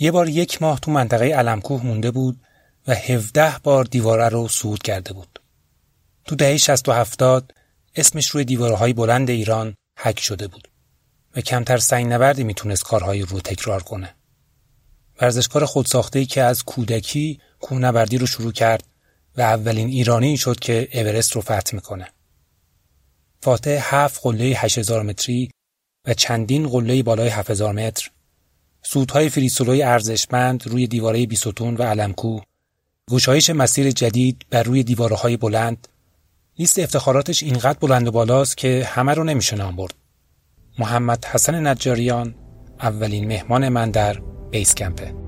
یه بار یک ماه تو منطقه علمکوه مونده بود و 17 بار دیواره رو صعود کرده بود. تو دهه 60 و 70 اسمش روی دیوارهای بلند ایران حک شده بود و کمتر سنگ نبردی می‌تونست کارهای رو تکرار کنه. ورزشکار خودساخته‌ای که از کودکی کوهنوردی رو شروع کرد و اولین ایرانی شد که اورست رو فتح می‌کنه. فاتح هفت قله 8000 متری و چندین قله بالای 7000 متر سودهای فریسولوی ارزشمند روی دیواره بیستون و علمکو گشایش مسیر جدید بر روی دیوارهای بلند. لیست افتخاراتش اینقدر بلند و بالاست که همه رو نمیشه نام برد. محمد حسن نجاریان اولین مهمان من در بیس کمپه.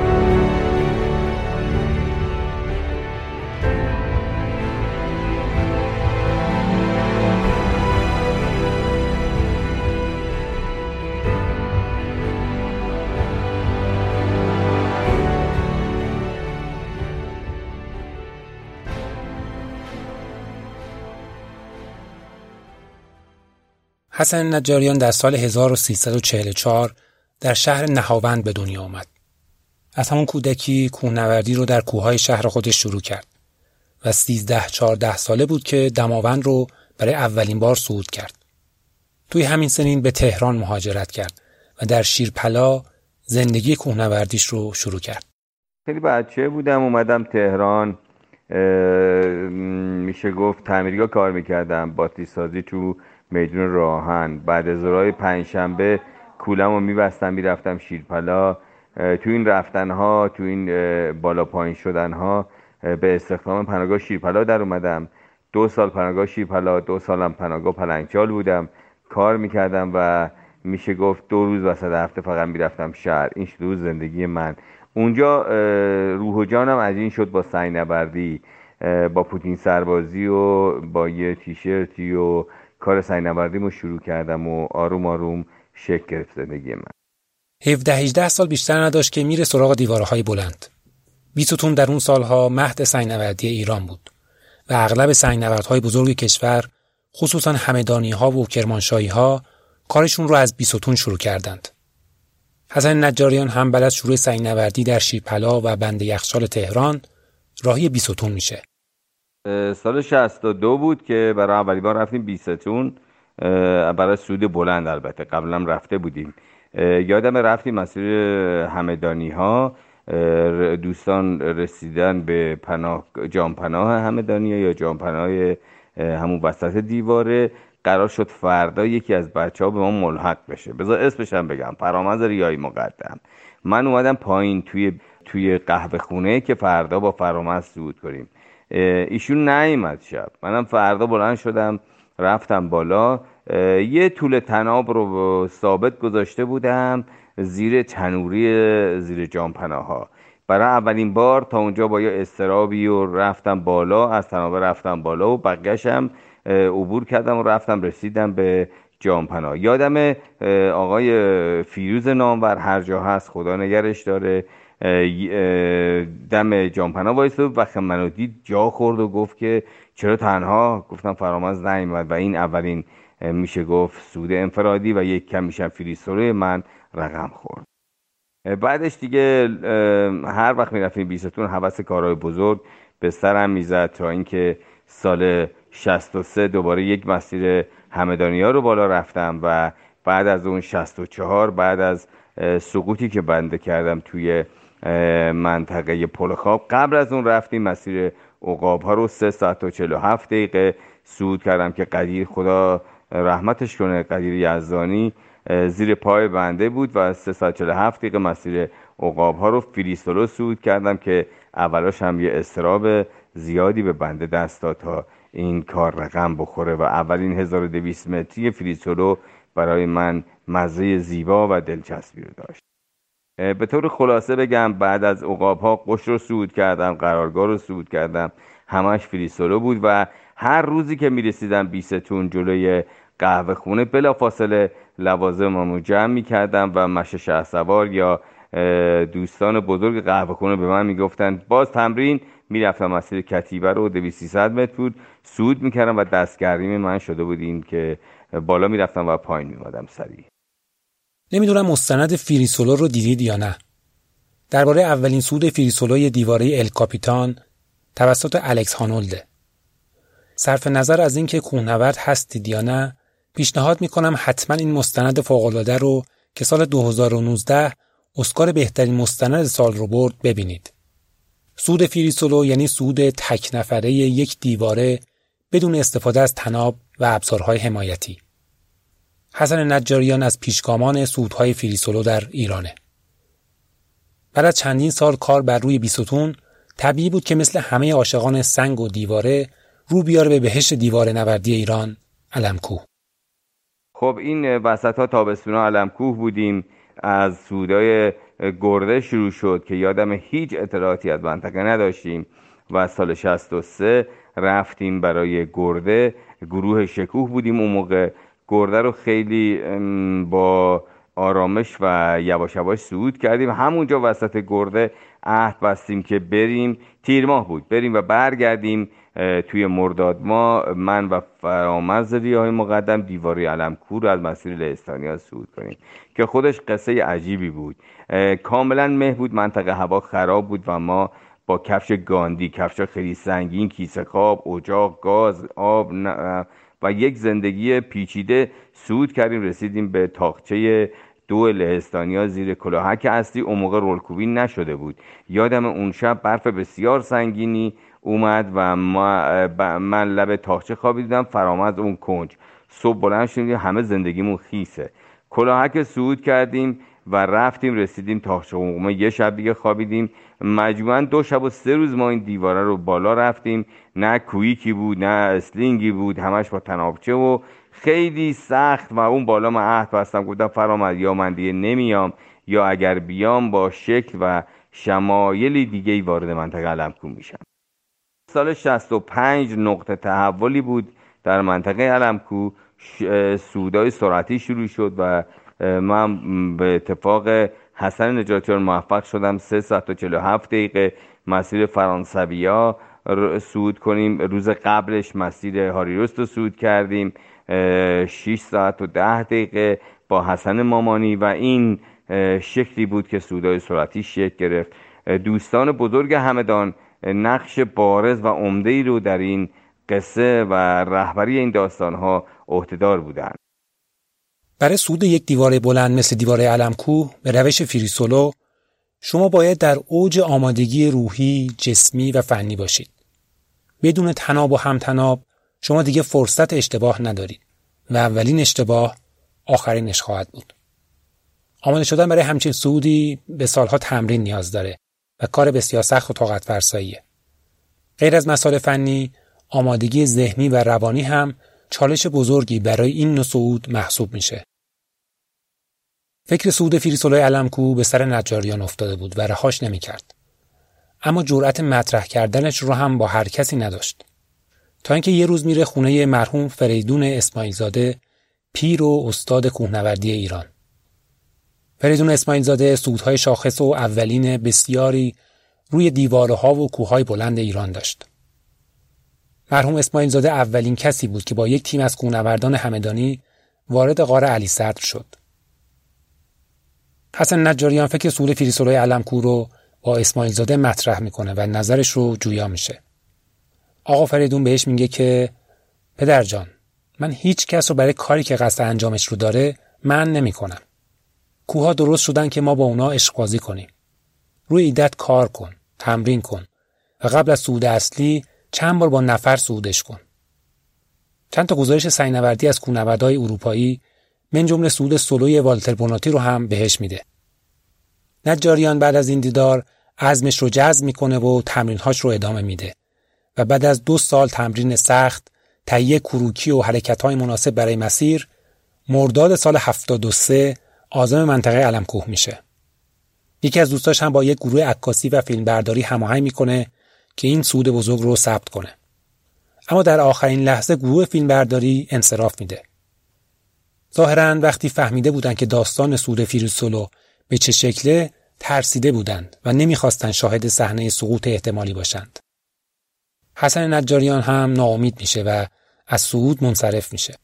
حسن نجاریان در سال 1344 در شهر نهاوند به دنیا آمد. از همون کودکی کوهنوردی رو در کوههای شهر خودش شروع کرد و 13 14 ساله بود که دماوند رو برای اولین بار صعود کرد. توی همین سنین به تهران مهاجرت کرد و در شیرپلا زندگی کوهنوردیش رو شروع کرد. خیلی بچه بودم اومدم تهران میشه گفت تعمیرگاه کار می‌کردم باتی سازی تو میدون راهن. بعد از ظهرهای پنجشنبه کولم رو میبستم می‌رفتم شیرپلا. تو این رفتن ها تو این بالا پایین شدن ها به استخدام پناهگاه شیرپلا در اومدم. دو سال پناهگاه شیرپلا دو سالم پناهگاه پلنگچال بودم. کار می‌کردم و میشه گفت دو روز وسط هفته فقط می‌رفتم شهر. این شد زندگی من. اونجا روح و جانم از این شد با سعی نبردی. با پوتین سربازی و با یه تیشرتی و کار سینوردیمو شروع کردم و آروم آروم شکل گرفت زندگی من 17 18 سال بیشتر نداشت که میره سراغ دیوارهای بلند. بیستون در اون سالها مهد سنگنوردی ایران بود و اغلب سنگنوردهای بزرگ کشور خصوصا همدانی ها و کرمانشاهی ها کارشون رو از بیستون شروع کردند. حسن نجاریان هم بعد شروع سنگنوردی در شیرپلا و بند یخچال تهران راهی بیستون میشه. سال 62 بود که برای اولی بار رفتیم بیستون برای سود بلند البته. قبلا رفته بودیم. یادم رفتیم مسیر همدانی ها دوستان رسیدن به پناه جام پناه همدانی یا جام پناه همون وسط دیواره. قرار شد فردا یکی از بچه ها به ما ملحق بشه. بذار اسمش هم بگم. فرامز ریایی مقدم. من اومدم پایین توی توی قهوه خونه که فردا با فرامز سود کنیم. ایشون نیومد شب. منم فردا بلند شدم رفتم بالا. یه طول تناب رو ثابت گذاشته بودم زیر تنوری زیر جامپناه ها برای اولین بار تا اونجا با یه استرابی و رفتم بالا از تنابه رفتم بالا و بقیهشم عبور کردم و رفتم رسیدم به جامپناه یادم آقای فیروز نامور هر جا هست خدا نگرش داره. دم جامپنا وایستاد و منو دید جا خورد و گفت که چرا تنها؟ گفتم فرامز نیومد و این اولین میشه گفت سود انفرادی و یک کم میشم فریستوره من رقم خورد. بعدش دیگه هر وقت می‌رفتیم بیستون حوث کارهای بزرگ به سرم می‌زد تا اینکه سال 63 دوباره یک مسیر همدانی ها رو بالا رفتم و بعد از اون 64 بعد از سقوطی که بنده کردم توی منطقه پلخاب. قبل از اون رفتیم مسیر عقاب ها رو 3 ساعت و 47 دقیقه سود کردم که قدیر خدا رحمتش کنه قدیر یزدانی زیر پای بنده بود و 3 ساعت 47 دقیقه مسیر عقاب ها رو فریستولو سود کردم که اولاش هم یه استراب زیادی به بنده دست داد تا این کار رقم بخوره و اولین 1200 متری فریستولو برای من مزه زیبا و دلچسبی رو داشت. به طور خلاصه بگم بعد از عقاب ها قش رو سود کردم قرارگاه رو سود کردم. همش فریستولو بود و هر روزی که می‌رسیدم بیستون جلوی قهوه خونه بلا فاصله لوازممو جمع می‌کردم و مشه شه سوار یا دوستان بزرگ قهوه خونه به من می‌گفتن باز تمرین. می‌رفتم مسیر کتیبه رو 200 متر بود سود می‌کردم و دستگرمی من شده بود این که بالا می‌رفتم و پایین میمادم سریع. نمی‌دونم مستند فریسولو رو دیدید یا نه درباره اولین سود فریسولوی دیواره ال کاپیتان توسط الکس هانولده صرف نظر از اینکه کوهنورد هستید یا نه پیشنهاد می‌کنم حتما این مستند فوقالعاده رو که سال 2019 اسکار بهترین مستند سال رو برد ببینید. سود فریسولو یعنی سود تک نفره یک دیواره بدون استفاده از تناب و ابزارهای حمایتی. حسن نجاریان از پیشگامان سودهای فریسولو در ایرانه. بعد از چندین سال کار بر روی بیستون طبیعی بود که مثل همه عاشقان سنگ و دیواره رو بیاره به بهشت دیواره نوردی ایران علمکوه. خب این وسط ها تابستونا علمکوه بودیم از سودای گرده شروع شد که یادم هیچ اطلاعاتی از منطقه نداشتیم و سال 63 رفتیم برای گرده گروه شکوه بودیم اون موقع گرده رو خیلی با آرامش و یواش یواش صعود کردیم. همونجا وسط گرده عهد بستیم که بریم. تیر ماه بود. بریم و برگردیم توی مرداد ما من و فرامز ریاه مقدم دیواری علمکور از مسیر لهستانیا صعود کنیم. که خودش قصه عجیبی بود. کاملا مه بود. منطقه هوا خراب بود و ما با کفش گاندی کفش خیلی سنگین کیسه خواب اجاق گاز آب و یک زندگی پیچیده سود کردیم رسیدیم به تاخچه دو لهستانیا زیر کلاهک اصلی اون موقع رولکوبی نشده بود. یادم اون شب برف بسیار سنگینی اومد و ما من لب تاخچه خوابیدم فرامد اون کنج. صبح بلند شدیم همه زندگیمون خیسه. کلاهک سعود کردیم و رفتیم رسیدیم تاخچه قومه یه شب دیگه خوابیدیم. مجموعا دو شب و سه روز ما این دیواره رو بالا رفتیم. نه کویکی بود نه اسلینگی بود همش با تنابچه و خیلی سخت و اون بالا من عهد بستم گفتم فرامد یا من دیگه نمیام یا اگر بیام با شکل و شمایلی دیگه وارد منطقه علمکو میشم. سال 65 نقطه تحولی بود در منطقه علمکو سودای سرعتی شروع شد و من به اتفاق حسن نجاتیان موفق شدم. 3 ساعت و 47 دقیقه مسیر فرانسویا. سود کنیم. روز قبلش مسیر هاریروست رو سود کردیم. 6 ساعت و 10 دقیقه با حسن مامانی و این شکلی بود که سودای سرعتی شکل گرفت. دوستان بزرگ همدان نقش بارز و عمده ای رو در این قصه و رهبری این داستان ها عهدهدار بودند. برای سود یک دیواره بلند مثل دیواره علمکوه به روش فریسولو شما باید در اوج آمادگی روحی، جسمی و فنی باشید. بدون تناب و همتناب شما دیگه فرصت اشتباه ندارید و اولین اشتباه آخرینش خواهد بود. آماده شدن برای همچین سعودی به سالها تمرین نیاز داره و کار بسیار سخت و طاقت فرساییه. غیر از مسائل فنی، آمادگی ذهنی و روانی هم چالش بزرگی برای این نوع صعود محسوب میشه. فکر صعود فریسولای علمکو به سر نجاریان افتاده بود و رهاش نمی‌کرد. اما جرأت مطرح کردنش رو هم با هر کسی نداشت. تا اینکه یه روز میره خونه مرحوم فریدون اسماعیل زاده پیر و استاد کوهنوردی ایران. فریدون اسماعیل زاده سودهای شاخص و اولین بسیاری روی دیواره ها و کوههای بلند ایران داشت. مرحوم اسماعیل زاده اولین کسی بود که با یک تیم از کوهنوردان همدانی وارد غار علی صدر شد. حسن نجاریان فکر سول فریسولای علمکو رو با اسماعیل زاده مطرح می‌کنه و نظرش رو جویا میشه. آقا فریدون بهش میگه که پدر جان من هیچ کس رو برای کاری که قصد انجامش رو داره من نمی کنم. کوها درست شدن که ما با اونا عشق کنیم. روی ایدت کار کن، تمرین کن و قبل از صعود اصلی چند بار با نفر صعودش کن. چند تا گزارش سینوردی از کوهنوردهای اروپایی من جمله صعود سولوی والتر بوناتی رو هم بهش میده. نجاریان بعد از این دیدار عزمش رو جذب می‌کنه و تمرینهاش رو ادامه میده و بعد از دو سال تمرین سخت تهیه کروکی و حرکتهای مناسب برای مسیر مرداد سال 73 آزم منطقه علمکوه میشه. یکی از دوستاش هم با یک گروه عکاسی و فیلمبرداری هماهنگ می‌کنه که این سود بزرگ رو ثبت کنه. اما در آخرین لحظه گروه فیلمبرداری انصراف میده. ظاهرا وقتی فهمیده بودند که داستان سود فیروسولو به چه شکله ترسیده بودند و نمی‌خواستند شاهد صحنه سقوط احتمالی باشند. حسن نجاریان هم ناامید میشه و از صعود منصرف میشه.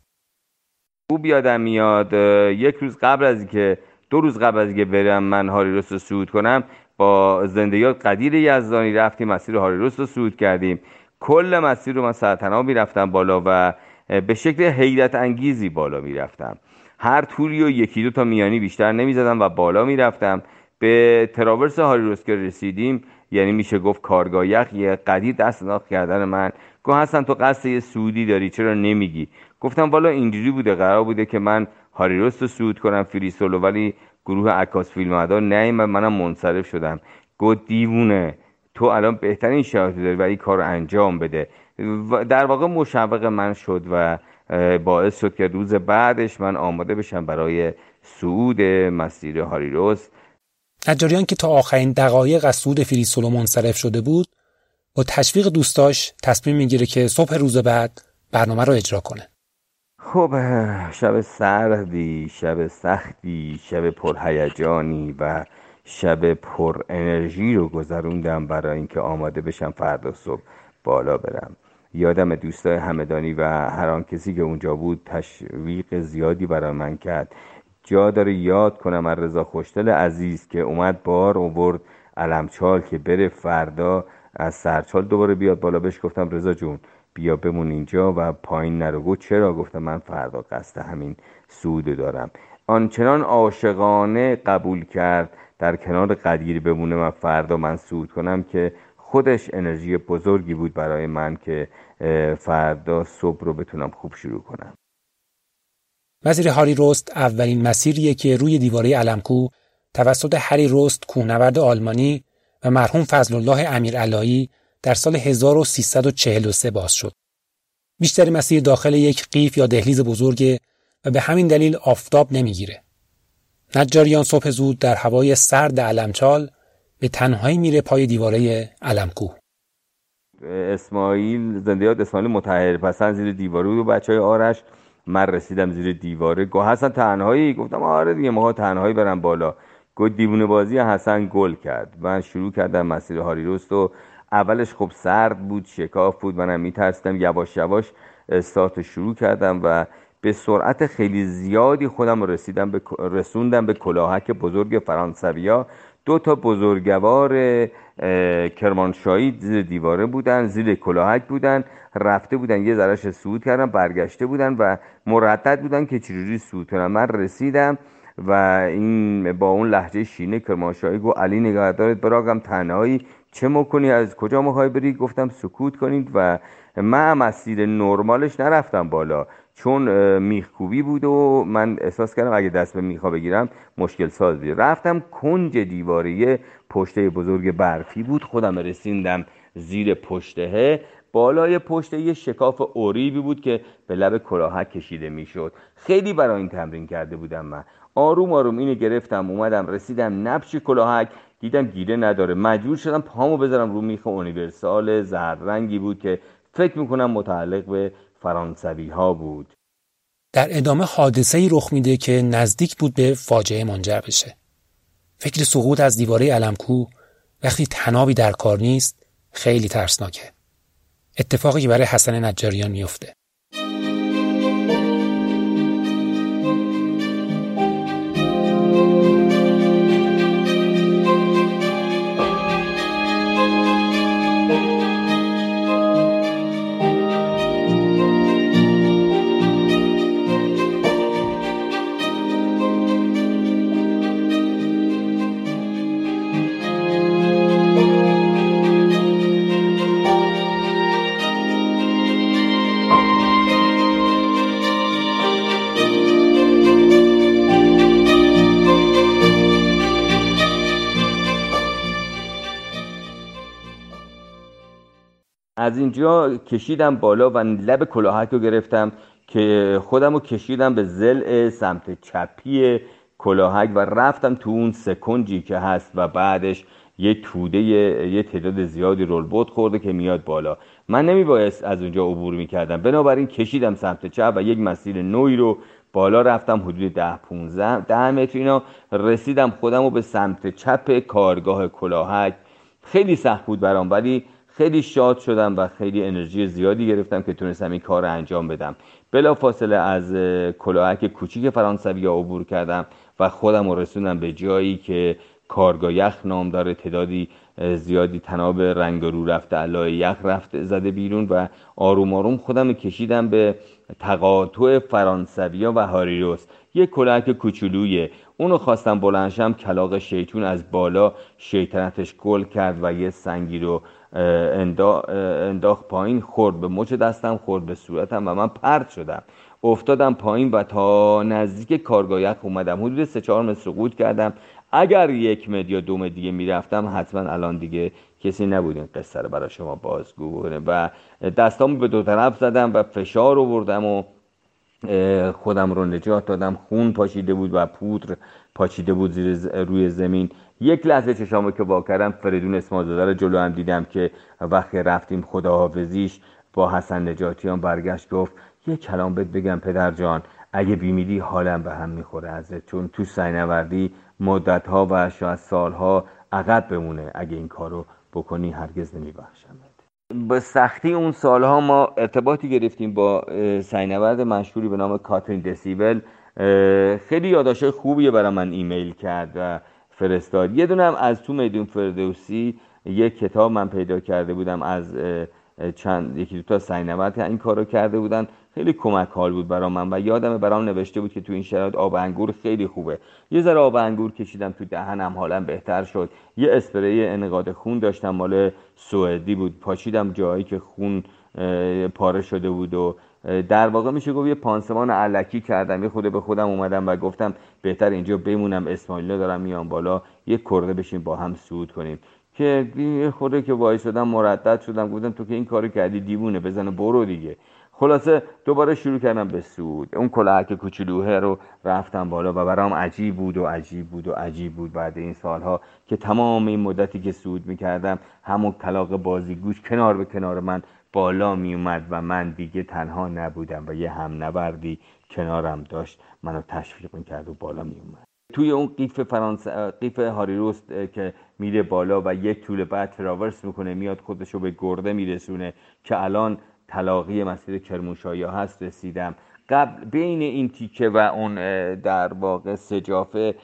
خوب یادم میاد یک روز قبل از اینکه دو روز قبل از اینکه برم من هاریروس رو صعود کنم با زندگیات قدیر یزدانی رفتیم مسیر هاریروس رو صعود کردیم کل مسیر رو من سرطنا می‌رفتم بالا و به شکل حیرت انگیزی بالا می‌رفتم هر توری و یکی دو تا میانی بیشتر نمی‌زدم و بالا می‌رفتم. به تراورس هاریروس که رسیدیم یعنی میشه گفت کارگاه یخ یه قدیر دست انداخت کردن من. گفت هستن تو قصد یه سعودی داری چرا نمیگی؟ گفتم والا اینجوری بوده قرار بوده که من هاریروس رو سعود کنم فری سولو. ولی گروه عکاس فیلم نه منم منصرف شدم. گفت دیوونه تو الان بهترین شرایط داری و این کار انجام بده. در واقع مشوق من شد و باعث شد که روز بعدش من آماده بشم برای صعود مسیر هاریروس. نجاریان که تا آخرین دقایق از صعود فریسولو منصرف شده بود با تشویق دوستاش تصمیم می‌گیره که صبح روز بعد برنامه رو اجرا کنه. خب شب سردی شب سختی شب پرهیجانی و شب پر انرژی رو گذروندم برای اینکه آماده بشم فردا صبح بالا برم. یادم دوستای همدانی و هر آن کسی که اونجا بود تشویق زیادی برای من کرد. جا داره یاد کنم از رضا خوشتل عزیز که اومد بار اوورد علمچال که بره فردا از سرچال دوباره بیاد بالا. بهش گفتم رضا جون بیا بمون اینجا و پایین نرو. چرا؟ گفتم من فردا قصد همین سود دارم. آنچنان عاشقانه قبول کرد در کنار قدیر بمونه و فردا من سود کنم که خودش انرژی بزرگی بود برای من که فردا صبح رو بتونم خوب شروع کنم مسیر هاری روست اولین مسیریه که روی دیواره علمکو توسط هری روست کوهنورد آلمانی و مرحوم فضل الله امیر علایی در سال 1343 باز شد. بیشتر مسیر داخل یک قیف یا دهلیز بزرگه و به همین دلیل آفتاب نمی‌گیره. نجاریان صبح زود در هوای سرد علمچال به تنهایی میره پای دیواره علمکوه. اسماعیل زندیات اسماعیل متحر. پسند زیر دیواره و بچه های آرش. من رسیدم زیر دیواره. گاه حسن تنهایی؟ گفتم آره دیگه ما تنهایی برم بالا. گفت دیوونه بازی حسن گل کرد. من شروع کردم مسیر هاریروست و اولش خب سرد بود شکاف بود. منم میترسیدم یواش یواش استارت شروع کردم و به سرعت خیلی زیادی خودم رسیدم به رسوندم به کلاهک بزرگ فرانسویا. دو تا بزرگوار کرمانشاهی زیر دیواره بودن زیر کلاهک بودن رفته بودن یه ذرهش سود کردن برگشته بودن و مردد بودن که چجوری سود کنن. من رسیدم و این با اون لحجه شینه کرمانشاهی گو علی نگهدارت براگم تنهایی. چه مکنی؟ از کجا می‌خوای بری؟ گفتم سکوت کنید. و من مسیر نرمالش نرفتم بالا. چون میخکوبی بود و من احساس کردم اگه دست به میخا بگیرم مشکل ساز بیاد رفتم کنج دیواره پشته بزرگ برفی بود. خودم رسیندم زیر پشته بالای پشته یه شکاف اوریبی بود که به لب کلاهک کشیده می‌شد. خیلی برای این تمرین کرده بودم من. آروم آروم اینو گرفتم اومدم رسیدم نبش کلاهک. دیدم گیره نداره. مجبور شدم پامو بذارم رو میخ اونیورسال. زرد رنگی بود که فکر می‌کنم متعلق به فرانسوی ها بود. در ادامه حادثه رخ میده که نزدیک بود به فاجعه منجر بشه. فکر سقوط از دیواره علمکو وقتی تنابی در کار نیست خیلی ترسناکه. اتفاقی برای حسن نجاریان میفته از اینجا کشیدم بالا و لب کلاهک رو گرفتم که خودم رو کشیدم به زل سمت چپی کلاهک و رفتم تو اون سکنجی که هست و بعدش یه توده یه تعداد زیادی رول بود خورده که میاد بالا. من نمیبایست از اونجا عبور می‌کردم. بنابراین کشیدم سمت چپ و یک مسیر نوعی رو بالا رفتم حدود ده 15 ده متر اینا. رسیدم خودم رو به سمت چپ کارگاه کلاهک. خیلی سخت بود برام ولی خیلی شاد شدم و خیلی انرژی زیادی گرفتم که تونستم این کار رو انجام بدم. بلا فاصله از کلاهک کوچیک فرانسوی عبور کردم و خودم رسوندم به جایی که کارگاه یخ نام داره. تعدادی زیادی تناب رنگ رو رفته علای یخ رفته زده بیرون و آروم آروم خودم کشیدم به تقاطع فرانسویا و هاریروس. یه کلک کوچولویه. اونو خواستم بلنشم کلاق شیطون از بالا شیطنتش گل کرد و یه سنگی رو انداخت پایین خورد به مچ دستم خورد به صورتم و من پرت شدم. افتادم پایین و تا نزدیک کارگاه اومدم. حدود سه چهار متر سقوط کردم. اگر یک متر یا دو متر دیگه می‌رفتم حتما الان دیگه کسی نبود این قصه رو برای شما بازگو کنه. و دستامو به دو طرف زدم و فشار آوردم و خودم رو نجات دادم. خون پاشیده بود و پودر پاچیده بود زیر روی زمین. یک لحظه چشامو که با کردم فریدون اسمازاده رو جلو هم دیدم که وقتی رفتیم خداحافظیش با حسن نجاتیان برگشت گفت یه کلام بهت بگم پدر جان اگه بیمیدی حالم به هم می‌خوره ازت چون تو سینوردی مدت ها و شاید سالها عقب بمونه اگه این کارو بکنی هرگز نمیبخشم به سختی اون سالها ما ارتباطی گرفتیم با سینورد مشهوری به نام کاترین دسیبل. خیلی یادداشت خوبیه برای من ایمیل کرد و فرستاد. یه دونم از تو میدون فردوسی یک کتاب من پیدا کرده بودم از چند یکی دو تا سینورد این کارو کرده بودن. خیلی کمک حال بود برام من و یادم برام نوشته بود که تو این شرایط آب انگور خیلی خوبه. یه ذره آب انگور کشیدم تو دهنم حالم بهتر شد. یه اسپری انقاد خون داشتم مال سوئدی بود. پاچیدم جایی که خون پاره شده بود و در واقع میشه گفت یه پانسمان علکی کردم یه خود به خودم اومدم و گفتم بهتر اینجا بمونم اسماعیلا دارم میام بالا یه کرده بشیم با هم سود کنیم. که یه خورده که وایس شدم مردد شدم گفتم تو که این کارو کردی دیوونه بزنه برو دیگه. خلاصه دوباره شروع کردم به سود اون کلاهک کوچولوه رو رفتم بالا و برام عجیب بود و عجیب بود و عجیب بود بعد این سالها که تمام این مدتی که سود می‌کردم همون کلاق بازیگوش کنار به کنار من بالا میومد و من دیگه تنها نبودم و یه هم نبردی کنارم داشت. منو تشویق می‌کرد و بالا میومد توی اون قیف فرانس قیف هاریروست که میره بالا و یک طول بعد تراورس می‌کنه میاد خودش رو به گرده میرسونه که الان تلاقی مسیر کرموشایی هست رسیدم. قبل بین این تیکه و اون در واقع سجافه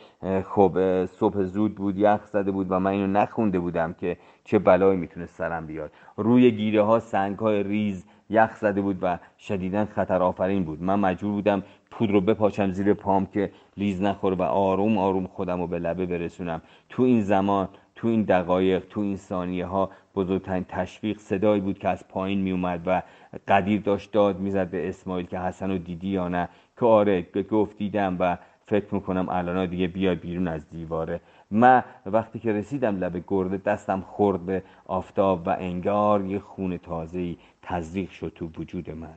خب صبح زود بود یخ زده بود و من اینو نخونده بودم که چه بلایی می‌تونه سرم بیاد. روی گیره ها سنگ های ریز یخ زده بود و شدیدا خطر آفرین بود. من مجبور بودم پود رو بپاچم زیر پام که لیز نخوره و آروم آروم خودم رو به لبه برسونم. تو این زمان تو این دقایق تو این ثانیه ها بزرگترین تشویق صدایی بود که از پایین می اومد و قدیر داشت داد می‌زد به اسماعیل که حسن رو دیدی یا نه. که آره گفت دیدم و فکر می‌کنم الان دیگه بیاد بیرون از دیواره. من وقتی که رسیدم لب گرده دستم خورد به آفتاب و انگار یه خون تازهی تزریق شد تو وجود من.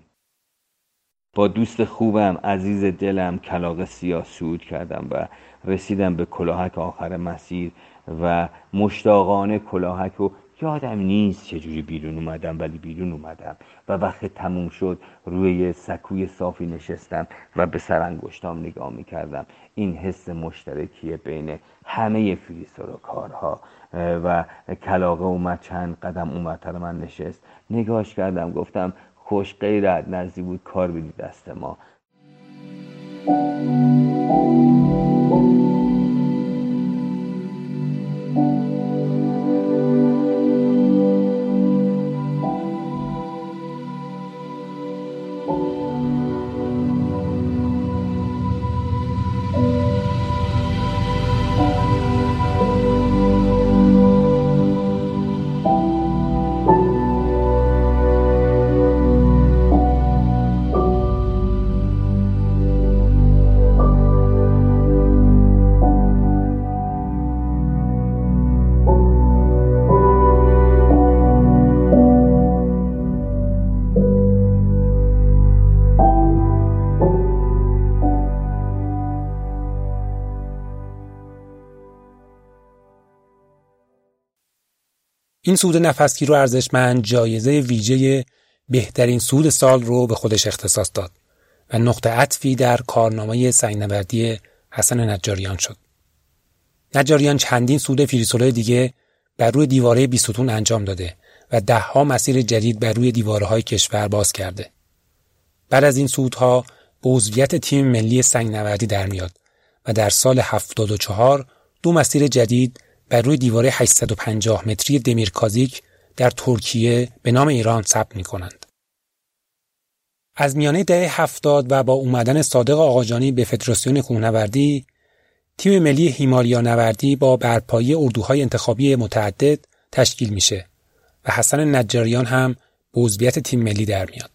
با دوست خوبم عزیز دلم کلاق سیاه سود کردم و رسیدم به کلاهک آخر مسیر و مشتاقانه کلاهک رو یادم نیست چجوری بیرون اومدم ولی بیرون اومدم و وقت تموم شد روی سکوی صافی نشستم و به سرانگشتام نگاه می‌کردم. این حس مشترکیه بین همه فریسر و کارها و کلاقه اومد چند قدم اومدتر من نشست. نگاش کردم گفتم خوش غیرت نزدی بود کار بدی دست ما. این سود نفسگیر رو ارزشمند جایزه ویژه بهترین سود سال رو به خودش اختصاص داد و نقطه عطفی در کارنامه سنگنوردی حسن نجاریان شد. نجاریان چندین سود فریسولای دیگه بر روی دیواره بیستون انجام داده و دهها مسیر جدید بر روی دیواره های کشور باز کرده. بعد از این سودها به عضویت تیم ملی سنگنوردی در میاد و در سال 74 دو مسیر جدید بر روی دیواره 850 متری دمیرکازیک در ترکیه به نام ایران ثبت می کنند. از میانه دهه هفتاد و با اومدن صادق آقاجانی به فدراسیون کوهنوردی تیم ملی هیمالیا نوردی با برپایی اردوهای انتخابی متعدد تشکیل میشه و حسن نجاریان هم به عضویت تیم ملی در میاد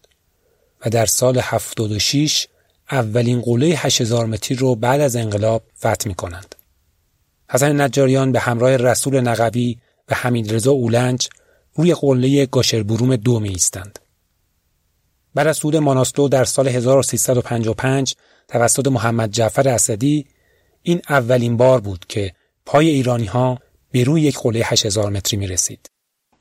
و در سال 76 اولین قله 8000 متری رو بعد از انقلاب فتح می کنند. حسن نجاریان به همراه رسول نقوی و حمید رضا اولنج روی قله گاشربروم دو می ایستند. بعد از سود ماناستو در سال 1355 توسط محمد جعفر اسدی این اولین بار بود که پای ایرانی ها به روی یک قله 8000 متری می رسید.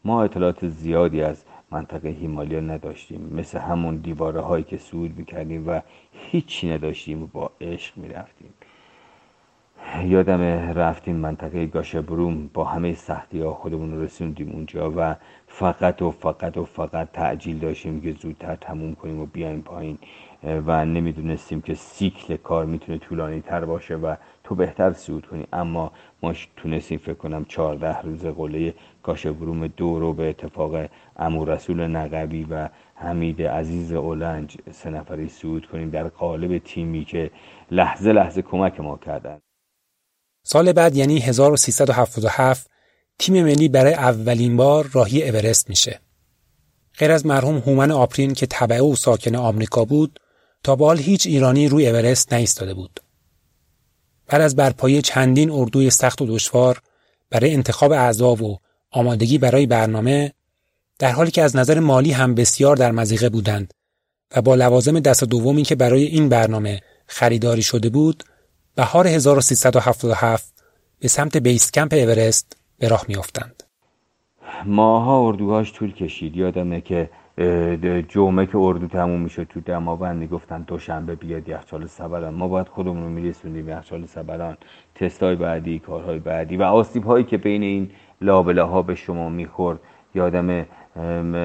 ما اطلاعات زیادی از منطقه هیمالیا نداشتیم مثل همون دیواره هایی که سود می‌کردیم و هیچی نداشتیم و با عشق می‌رفتیم یادم رفتیم منطقه گاشبروم با همه سختی ها خودمون رو رسوندیم اونجا و فقط و فقط و فقط تعجیل داشتیم که زودتر تموم کنیم و بیایم پایین. و نمی‌دونستیم که سیکل کار می‌تونه طولانی تر باشه و تو بهتر سود کنی. اما ما تونستیم فکر کنم چهارده روز قله کاشبروم دو رو به اتفاق امو رسول نقبی و حمید عزیز اولنج سه نفری سود کنیم در قالب تیمی که لحظه لحظه کمک ما کردن. سال بعد یعنی 1377 تیم ملی برای اولین بار راهی اورست میشه. غیر از مرحوم هومن آپرین که تبعه و ساکن آمریکا بود تا به هیچ ایرانی روی اورست نایستاده بود. بعد از برپایی چندین اردوی سخت و دشوار برای انتخاب اعضا و آمادگی برای برنامه در حالی که از نظر مالی هم بسیار در مزیقه بودند و با لوازم دست دومی که برای این برنامه خریداری شده بود بهار 1377 به سمت بیس کمپ اورست به راه میافتند. ماها اردوهاش طول کشید. یادمه که جمعه که اردو تموم می‌شد تو دماوند می‌گفتن دوشنبه بیاد یخچال سبران. ما باید خودمون رو میرسوندیم یخچال سبران. تستای بعدی کارهای بعدی و آسیب هایی که بین این لابله ها به شما می‌خورد. یادم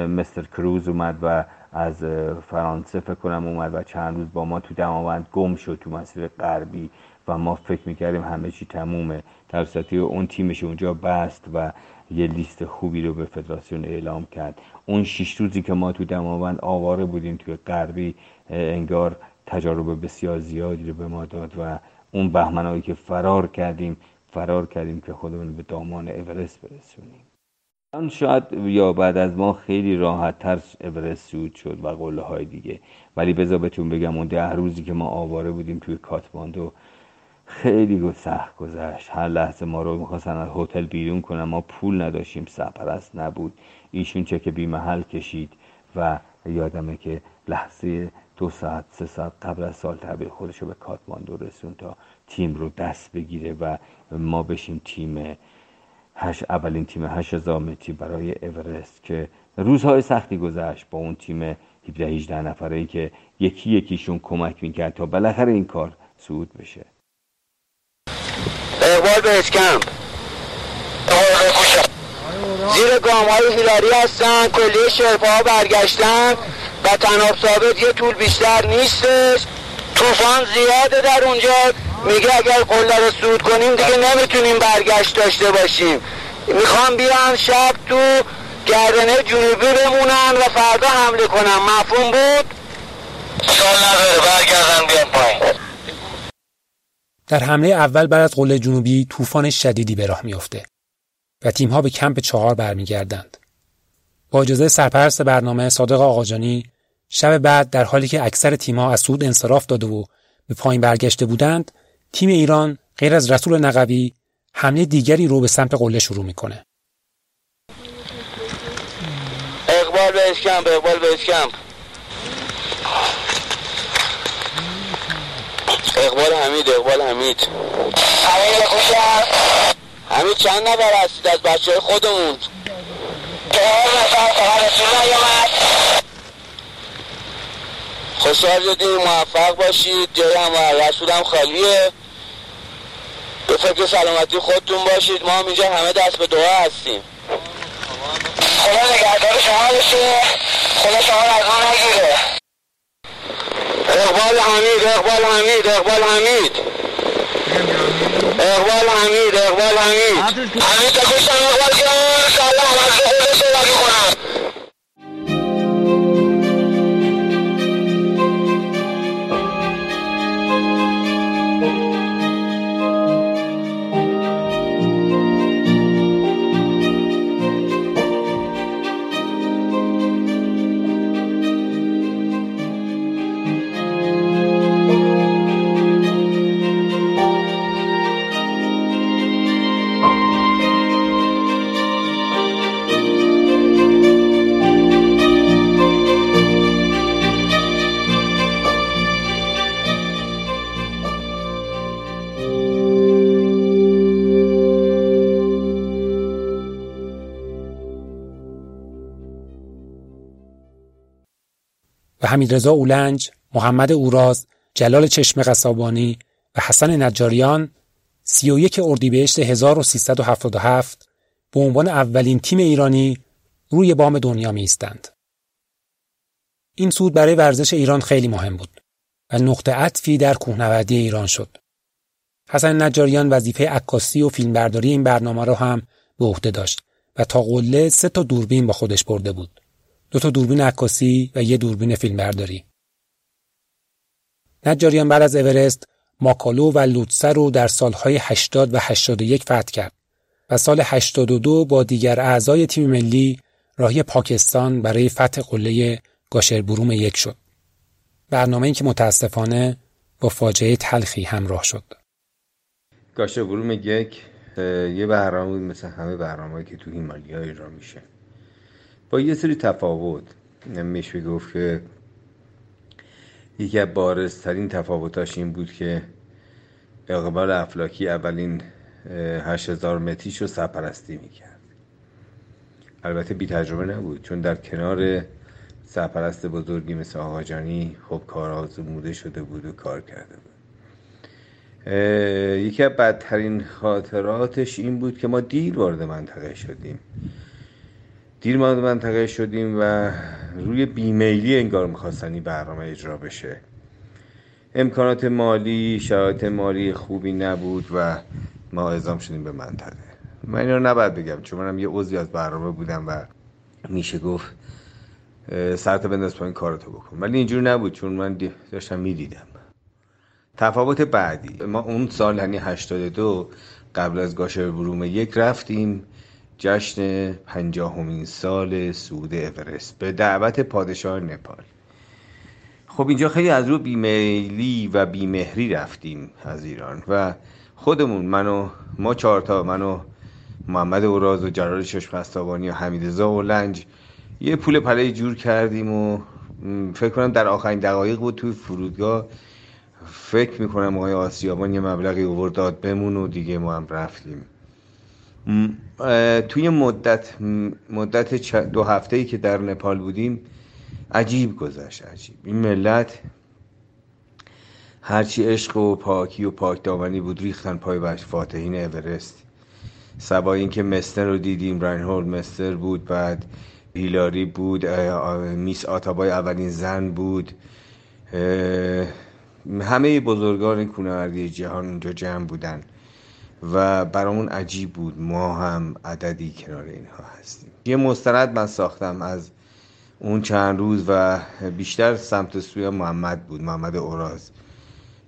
مستر کروز اومد و از فرانسه فکر کنم اومد و چند روز با ما تو دماوند گم شد تو مسیر غربی. و ما فکر می‌کردیم همه چی تمومه. توسطی اون تیمش اونجا بست و یه لیست خوبی رو به فدراسیون اعلام کرد. اون شش روزی که ما تو دماوند آواره بودیم توی غربی انگار تجارب بسیار زیادی رو به ما داد و اون بهمنهایی که فرار کردیم فرار کردیم که خودمون به دامان اورست برسونیم. آن شاید یا بعد از ما خیلی راحت تر اورست سود شد و قله های دیگه. ولی بذار بهتون بگم اون ده روزی که ما آواره بودیم توی کاتماندو خیلی سخت گذشت. هر لحظه ما رو می‌خواستن از هتل بیرون کنن. ما پول نداشتیم. سرپرست نبود. ایشون چه که بی محل کشید و یادمه که لحظه دو ساعت سه ساعت قبل از سال تحویل خودش رو به کاتماندو رسون تا تیم رو دست بگیره و ما بشیم تیم هش اولین تیم هشت متری برای اورست که روزهای سختی گذشت با اون تیم 17 18 نفره که یکی یکیشون کمک می‌کرد تا بالاخره این کار صعود بشه. اقبال به اسکم زیر گام های هیلاری هستن کلیه شرپا ها برگشتن و تناب ثابت یه طول بیشتر نیستش. طوفان زیاده در اونجا. میگه اگر قله رو سود کنیم دیگه نمی‌تونیم برگشت داشته باشیم. می‌خوام بیان شب تو گردنه جنوبی بمونن و فردا حمله کنم مفهوم بود؟ سال نداره. برگردن بیان پایین. در حمله اول بعد از قله جنوبی طوفان شدیدی به راه میافته و تیمها به کمپ چهار برمیگردند. با اجازه سرپرست برنامه صادق آقاجانی شب بعد در حالی که اکثر تیمها از سود انصراف داده و به پایین برگشته بودند تیم ایران غیر از رسول نقوی حمله دیگری رو به سمت قله شروع می‌کنه اقبال به اسکمپ اقبال به اسکمپ اقبال حمید اقبال حمید. حمید خوش حمید چند نفر هستید از بچه خودمون؟ خوشحال شدیم موفق باشید. جای هم رسولم خالیه. به فکر سلامتی خودتون باشید. ما هم اینجا همه دست به دعا هستیم. خدا نگهدار شما بشه خدا شما رو از ما نگیره. اقبال حمید اقبال حمید اقبال حمید. اقبال حمید اقبال حمید. حمید تکوشتم اقبال جان سلام. از خودش رو کنم حمیدرضا اولنج، محمد اوراز، جلال چشم قصابانی و حسن نجاریان 31 اردیبهشت 1377 به عنوان اولین تیم ایرانی روی بام دنیا می ایستند. این سود برای ورزش ایران خیلی مهم بود و نقطه عطفی در کوهنوردی ایران شد. حسن نجاریان وظیفه عکاسی و فیلمبرداری این برنامه را هم به عهده داشت و تا قله سه تا دوربین با خودش برده بود. دو تا دوربین عکاسی و یه دوربین فیلمبرداری. نجاریان بعد از اورست ماکالو و لوتسه رو در سالهای 80 و 81 فتح کرد و سال 82 با دیگر اعضای تیم ملی راهی پاکستان برای فتح قله گاشربروم یک شد. برنامه این که متاسفانه با فاجعه تلخی همراه شد. گاشربروم یک یه برنامه بود مثل همه برنامه که تو هیمالیا ایران میشه. با یه سری تفاوت میشه گفت که یکی از بارزترین تفاوتاش این بود که اقبال افلاکی اولین هشت هزار متیش رو سرپرستی می‌کرد. البته بی تجربه نبود چون در کنار سرپرست بزرگی مثل آقاجانی خب کار آزموده شده بود و کار کرده بود. یکی از بدترین خاطراتش این بود که ما دیر وارد منطقه شدیم. دیر وارد منطقه شدیم و روی بیمیلی انگار می‌خواستن این برنامه اجرا بشه. امکانات مالی شرایط مالی خوبی نبود و ما اعزام شدیم به منطقه. من این رو نباید بگم چون منم یه عضوی از برنامه بودم و میشه گفت سرت بنداز پایین کارتو بکن. ولی اینجور نبود چون من داشتم می‌دیدم. تفاوت بعدی ما اون سال یعنی 82 قبل از گاشر بروم یک رفتیم. جشن پنجاهمین سال سود اورست به دعوت پادشاه نپال. خب اینجا خیلی از رو بیمیلی و بیمهری رفتیم از ایران و خودمون منو ما چهارتا منو محمد اوراز و جلال چشم استابانی و حمیدرضا و لنج یه پول پله جور کردیم و فکر کنم در آخرین دقایق بود توی فرودگاه. فکر می‌کنم آقای آسیابان یه مبلغی اوورد داد بمون و دیگه ما هم رفتیم. توی مدت مدت دو هفته ای که در نپال بودیم عجیب گذشت عجیب. این ملت هرچی عشق و پاکی و پاک دامنی بود ریختن پای بش فاتحین اورست. سبا اینکه مستر رو دیدیم رینهولد مستر بود بعد هیلاری بود میس آتابای اولین زن بود. همه بزرگان کونوردی جهان اونجا جمع بودن. و برامون عجیب بود. ما هم عددی کنار اینها هستیم. یه مستند من ساختم از اون چند روز و بیشتر سمت سوی محمد بود محمد اوراز.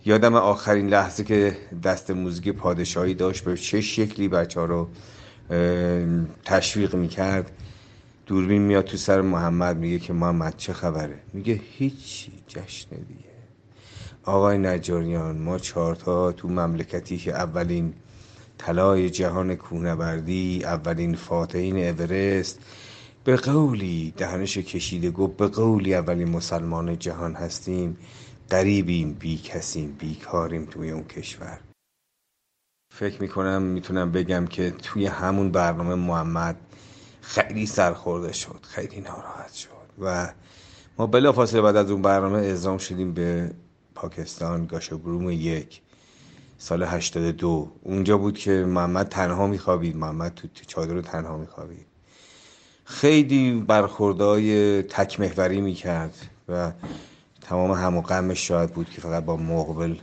یادم آخرین لحظه که دست موزیک پادشاهی داشت به چه شکلی بچه ها رو تشویق می‌کرد. دوربین میاد تو سر محمد میگه که محمد چه خبره؟ میگه هیچی جشن دیگه. آقای نجاریان ما چهارتا تو مملکتی که اولین طلای جهان کوهنوردی اولین فاتحین اورست. به قولی دهنش کشیده گفت به قولی اولین مسلمان جهان هستیم. قریبیم بی کسیم بیکاریم توی اون کشور. فکر می‌کنم می‌تونم بگم که توی همون برنامه محمد خیلی سرخورده شد خیلی ناراحت شد. و ما بلافاصله بعد از اون برنامه اعزام شدیم به پاکستان گاشوبروم یک. سال 82 اونجا بود که محمد تنها میخوابید. محمد تو چادر تنها میخوابید. خیلی برخوردهای تک محوری می‌کرد و تمام هم و غمش شاید بود که فقط با مقبل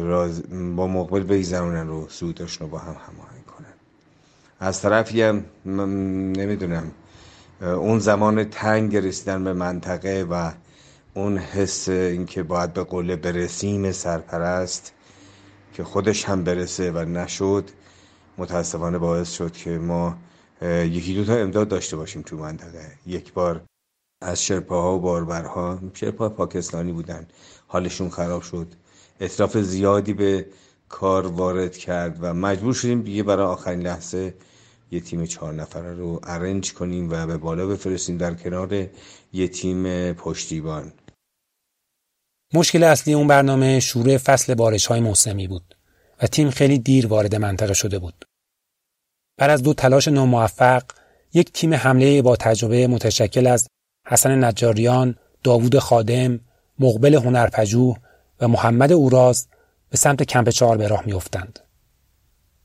راز با مقبل بگذرونن رو سوداشون رو با هم هماهنگ کنن. از طرفی هم نمی‌دونم اون زمان تنگ رسیدن به منطقه و اون حس اینکه باید به قله برسیم سرپرست که خودش هم برسه و نشد متاسفانه باعث شد که ما یکی دو تا امداد داشته باشیم تو منطقه. یک بار از شرپاها و باربرها شرپا پاکستانی بودن حالشون خراب شد. اطراف زیادی به کار وارد کرد و مجبور شدیم دیگه برای آخرین لحظه یه تیم چهار نفره رو ارنج کنیم و به بالا بفرستیم در کنار یه تیم پشتیبان. مشکل اصلی اون برنامه شروع فصل بارش های موسمی بود و تیم خیلی دیر وارد منطقه شده بود. بعد از دو تلاش ناموفق یک تیم حمله با تجربه متشکل از حسن نجاریان، داوود خادم، مقبل هنرپژوه و محمد اوراز به سمت کمپ چهار به راه میافتند.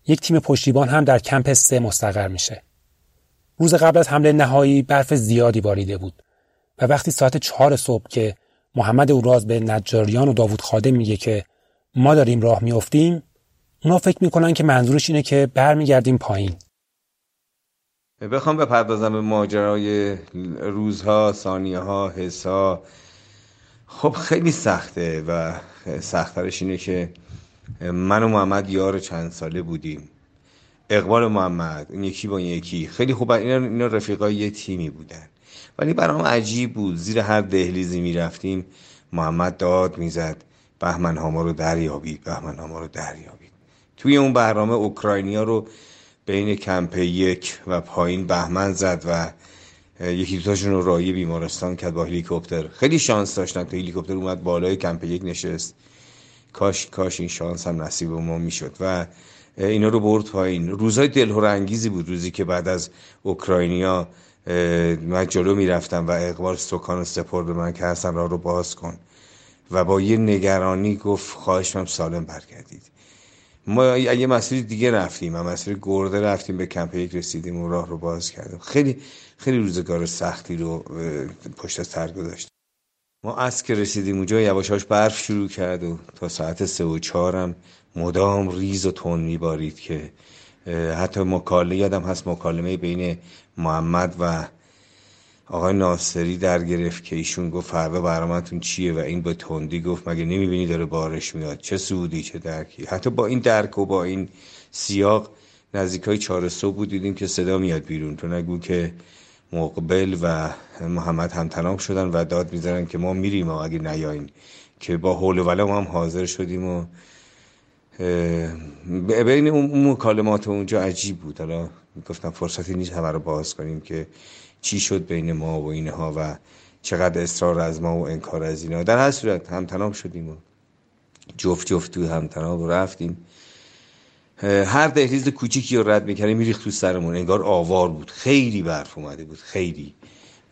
یک تیم پشتیبان هم در کمپ سه مستقر میشه. روز قبل از حمله نهایی برف زیادی باریده بود و وقتی ساعت چهار صبح که محمد اوراز به نجاریان و داوود خادم میگه که ما داریم راه میافتیم اونا فکر می‌کنن که منظورش اینه که برمیگردیم پایین. بخوام بپردازم به ماجرای روزها، ثانیه ها، حسا خب خیلی سخته و سختترش اینه که من و محمد یار چند ساله بودیم. اقبال محمد این یکی با یکی. خیلی خوب اینا, اینا رفیقای یه تیمی بودن. ولی برام عجیب بود. زیر هر دهلیزی می‌رفتیم محمد داد می‌زد بهمن ها ما رو دریابید بهمن ها ما رو دریابید. توی اون برنامه اوکراینیا رو بین کمپ یک و پایین بهمن زد و یکی دوتاشون رو رایی بیمارستان کرد با هلیکوپتر. خیلی شانس داشتن که هلیکوپتر اومد بالای کمپ یک نشست. کاش کاش این شانس هم نصیب ما می‌شد و اینا رو برد پایین. روزهای دلهور انگیزی بود روزی که بعد از اوکراینیا من جلو می‌رفتم و اقبال سکان سپرد به من که حسن را رو باز کن. و با یه نگرانی گفت خواهش من سالم برگردید. ما یه مسیری دیگه رفتیم. هم مسیر گرده رفتیم به کمپ یک رسیدیم و راه رو باز کردیم. خیلی خیلی روزگار سختی رو پشت سر گذاشتیم. ما از که رسیدیم اونجا یواشاش برف شروع کرد و تا ساعت سه و چهارم مدام ریز و تون میبارید که حتی مکالمه یادم هست مکالمه بین محمد و آقای ناصری در گرفت که ایشون گفت فردا برامتون چیه و این به تندی گفت مگه نمی‌بینی داره بارش میاد؟ چه سودی چه درکی؟ حتی با این درک و با این سیاق نزدیک های چهار صبح بود دیدیم که صدا میاد بیرون. تو نگو که مقبل و محمد همتنام شدن و داد می‌ذارن که ما میریم و اگه نیاین. که با حول و هم حاضر شدیم و بین اون مکالمات اونجا عجیب بود. حالا گفتم فرصتی نیست همه رو باز کنیم که چی شد بین ما و اینها و چقدر اصرار از ما و انکار از اینا. در هر صورت همتنام شدیم و جفت جفت تو همتنام رفتیم. هر دهلیز کوچیکی رو رد می‌کردیم میریخت تو سرمون. انگار آوار بود. خیلی برف اومده بود خیلی.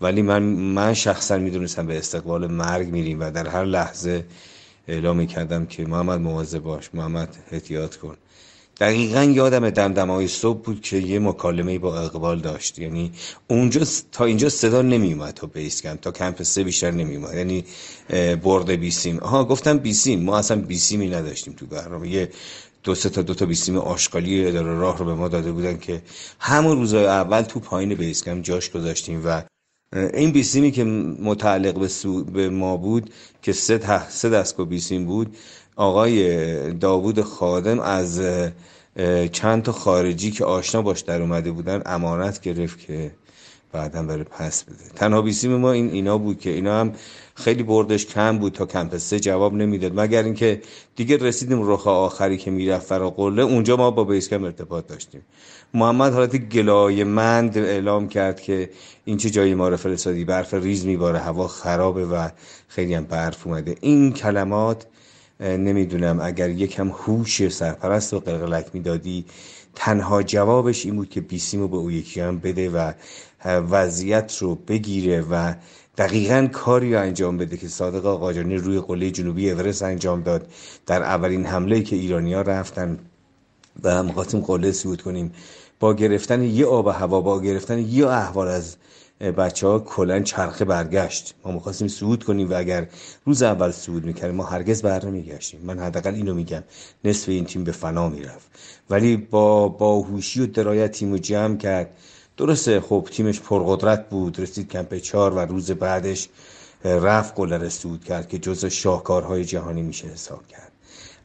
ولی من من شخصا می‌دونستم به استقبال مرگ میریم و در هر لحظه اعلام می‌کردم که محمد مواظب باش محمد احتیاط کن. دقیقا یادم دمدمای صبح بود که یه مکالمه با اقبال داشت. یعنی اونجا تا اینجا صدا نمیومد تا بیس کم تا کمپ سه بیشتر نمیومد یعنی برد بیسیم. آها گفتم بیسیم. ما اصلا بیسیمی نداشتیم تو برنامه. یه دو سه تا دو تا بیسیم آشغالی اداره راه رو به ما داده بودن که همون روزای اول تو پایین بیس کم جاش گذاشتیم و این بیسیمی که متعلق به, به ما بود که سه. سه دستگاه بیسیم بود آقای داوود خادم از چند تا خارجی که آشنا باش در اومده بودن امانت گرفت که بعدا بره پس بده. تنها بیسیم ما این اینا بود که اینا هم خیلی بردش کم بود تا کمپ سه جواب نمی‌داد. مگر اینکه دیگه رسیدیم رخ آخری که می‌رفت فرا قله اونجا ما با بیسکم ارتباط داشتیم. محمد حالت گلای مند اعلام کرد که این چه جایی ما رو فرستادی؟ برف ریز میباره هوا خرابه و خیلی هم برف اومده. این کلمات نمی‌دونم. اگر یکم هوش سرپرست و قلقلک می‌دادی تنها جوابش این بود که بیسیم رو به او یکی هم بده و وضعیت رو بگیره و دقیقا کاری رو انجام بده که صادق قاجانی روی قله جنوبی اورست انجام داد. در اولین حمله که ایرانی ها رفتن و می‌خواستیم قله سود کنیم با گرفتن یه آب هوا با گرفتن یه احوال از بچه ها کلن چرخه برگشت. ما می‌خواستیم سعود کنیم و اگر روز اول سعود می‌کردیم ما هرگز بر نمیگشتیم. من حداقل اینو میگم نصف این تیم به فنا می‌رفت. ولی با باهوشی و درایت تیم جمع کرد. درسته خب تیمش پرقدرت بود رسید کمپ چهار و روز بعدش رفت قله سعود کرد که جز شاهکارهای جهانی میشه حساب کرد.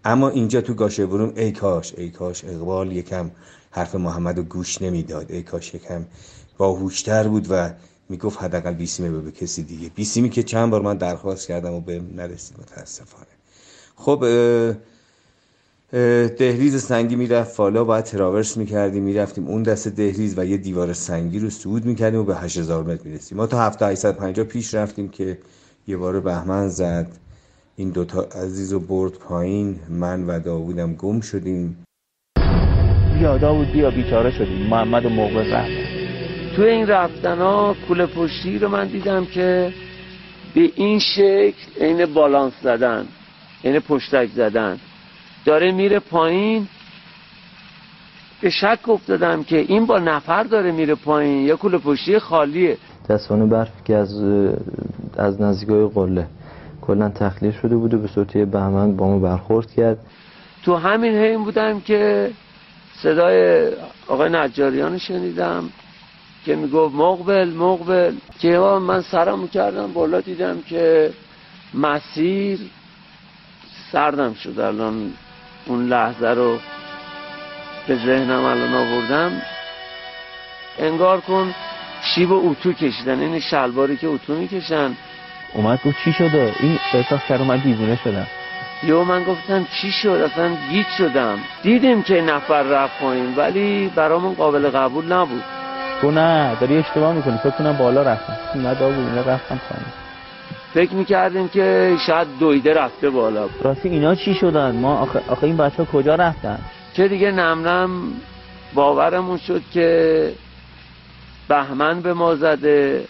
اما اینجا تو گاشه بروم ای کاش ای کاش اقبال یکم حرف محمد رو گوش نمی‌داد. ای کاش یکم باهوشتر بود و می‌گفت حداقل بیسیمه به کسی دیگه. بیسیمی که چند بار من درخواست کردم و به نرسید متاسفانه. خب دهلیز سنگی می‌رفت فالا باید تراورس می‌کردیم می‌رفتیم اون دست دهلیز و یه دیوار سنگی رو صعود می‌کردیم و به 8000 متر می‌رسیم. ما تا هفته 850 پیش رفتیم که یه بار بهمن زد. این دوتا عزیز رو برد پایین. من و داوودم گم شدیم. بیا داوود بیا بیچاره شدیم. محمد و رفت توی این رفتن ها کوله پشتی رو من دیدم که به این شکل عین بالانس زدن عین پشتک زدن. داره میره پایین. به شک افتادم که این با نفر داره میره پایین. یا کوله پشتی خالیه. دستانه برف که از از نزدیکای قله. کلا تخلیه شده بود و به صورت بهمن با ما برخورد کرد. تو همین حین بودم که صدای آقای نجاریان شنیدم. که می‌گفت مقبل مقبل. که من سرمو کردم بالا دیدم که مسیر سردم شد. الان اون لحظه رو به ذهنم الان آوردم. انگار کن شیب اتو کشیدن این شلواری که اتو می‌کشن. اومد گفت چی شده؟ این احساس کرد من دیوونه شدم. یو من گفتم چی شد؟ اصلا گیت شدم. دیدیم که نفر رفت پایین ولی برامون قابل قبول نبود. تو نه داری اشتباه می‌کنی. فکر کنم بالا رفتم نه داوود اینا رفتم پایین. فکر می‌کردیم که شاید دویده رفته بالا. راستی اینا چی شدن؟ ما آخه, آخه این بچه ها کجا رفتن؟ که دیگه نمنم باورمون شد که بهمن به ما زده.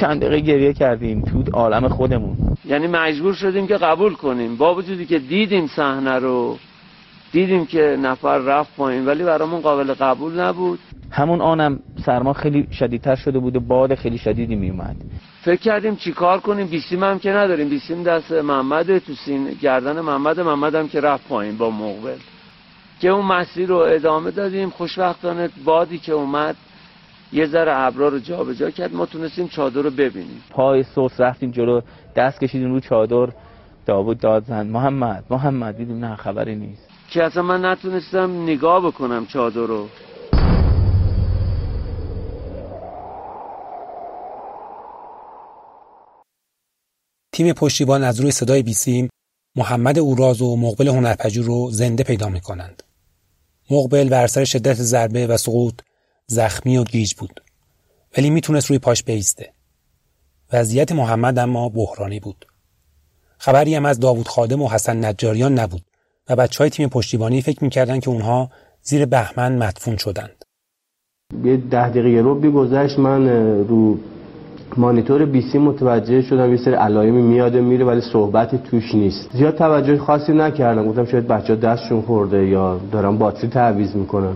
چند دقیقه گریه کردیم. تو عالم خودمون. یعنی مجبور شدیم که قبول کنیم. با وجودی که دیدیم صحنه رو دیدیم که نفر رفت پایین ولی برامون قابل قبول نبود. همون آنم سرما خیلی شدیدتر شده بود و باد خیلی شدیدی می اومد. فکر کردیم چیکار کنیم؟ بیسیم هم که نداریم. بیسیم دست محمد تو سین گردن محمد محمد هم که رفت پایین با مقبل. که اون مسیر رو ادامه دادیم. خوشبختانه بادی که اومد یه ذره ابرا رو جابجا کرد. ما تونستیم چادر رو ببینیم. پای سوس رفتیم جلو دست کشیدیم رو چادر. داوود داد زن محمد محمد دیدیم نه خبری نیست. که اصلا من نتونستم نگاه بکنم چادر رو تیم پشتیبان از روی صدای بیسیم محمد اوراز و مقبل هنرپژوه رو زنده پیدا می کنند. مقبل بر سر شدت ضربه و سقوط زخمی و گیج بود ولی می‌تونست روی پاش بیسته. وضعیت محمد اما بحرانی بود. خبری هم از داوود خادم و حسن نجاریان نبود و بچه های تیم پشتیبانی فکر می‌کردن که اونها زیر بهمن مدفون شدند. یه ده دقیقه رو بگذشت من رو مانیتور بیسی متوجه شدم یه سری علائمی میاد میره ولی صحبتی توش نیست زیاد توجه خاصی نکردم گفتم شاید بچه ها دستشون خورده یا دارن باتری تعویض می‌کنن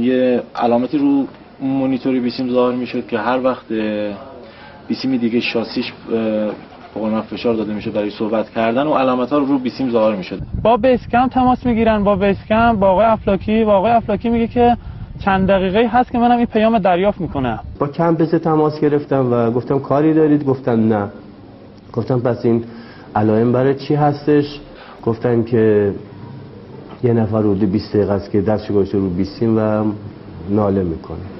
یه علامتی رو مانیتور بیسیم ظاهر می‌شد که هر وقت بیسیم دیگه شاسیش به فشار داده میشه برای صحبت کردن و علامت ها رو رو بیسیم ظاهر می‌شد. با بیسکم تماس می‌گیرن با بیسکم با آقای افلاکی و آقای افلاکی میگه که چند دقیقه هست که منم این پیام دریافت می‌کنم. با کمپس تماس گرفتم و گفتم کاری دارید؟ گفتن نه. گفتم پس این علائم برای چی هستش؟ گفتن که یه نفر حدود 20 دقیقه است که دستش گذاشته رو بیسیم و ناله می‌کنه.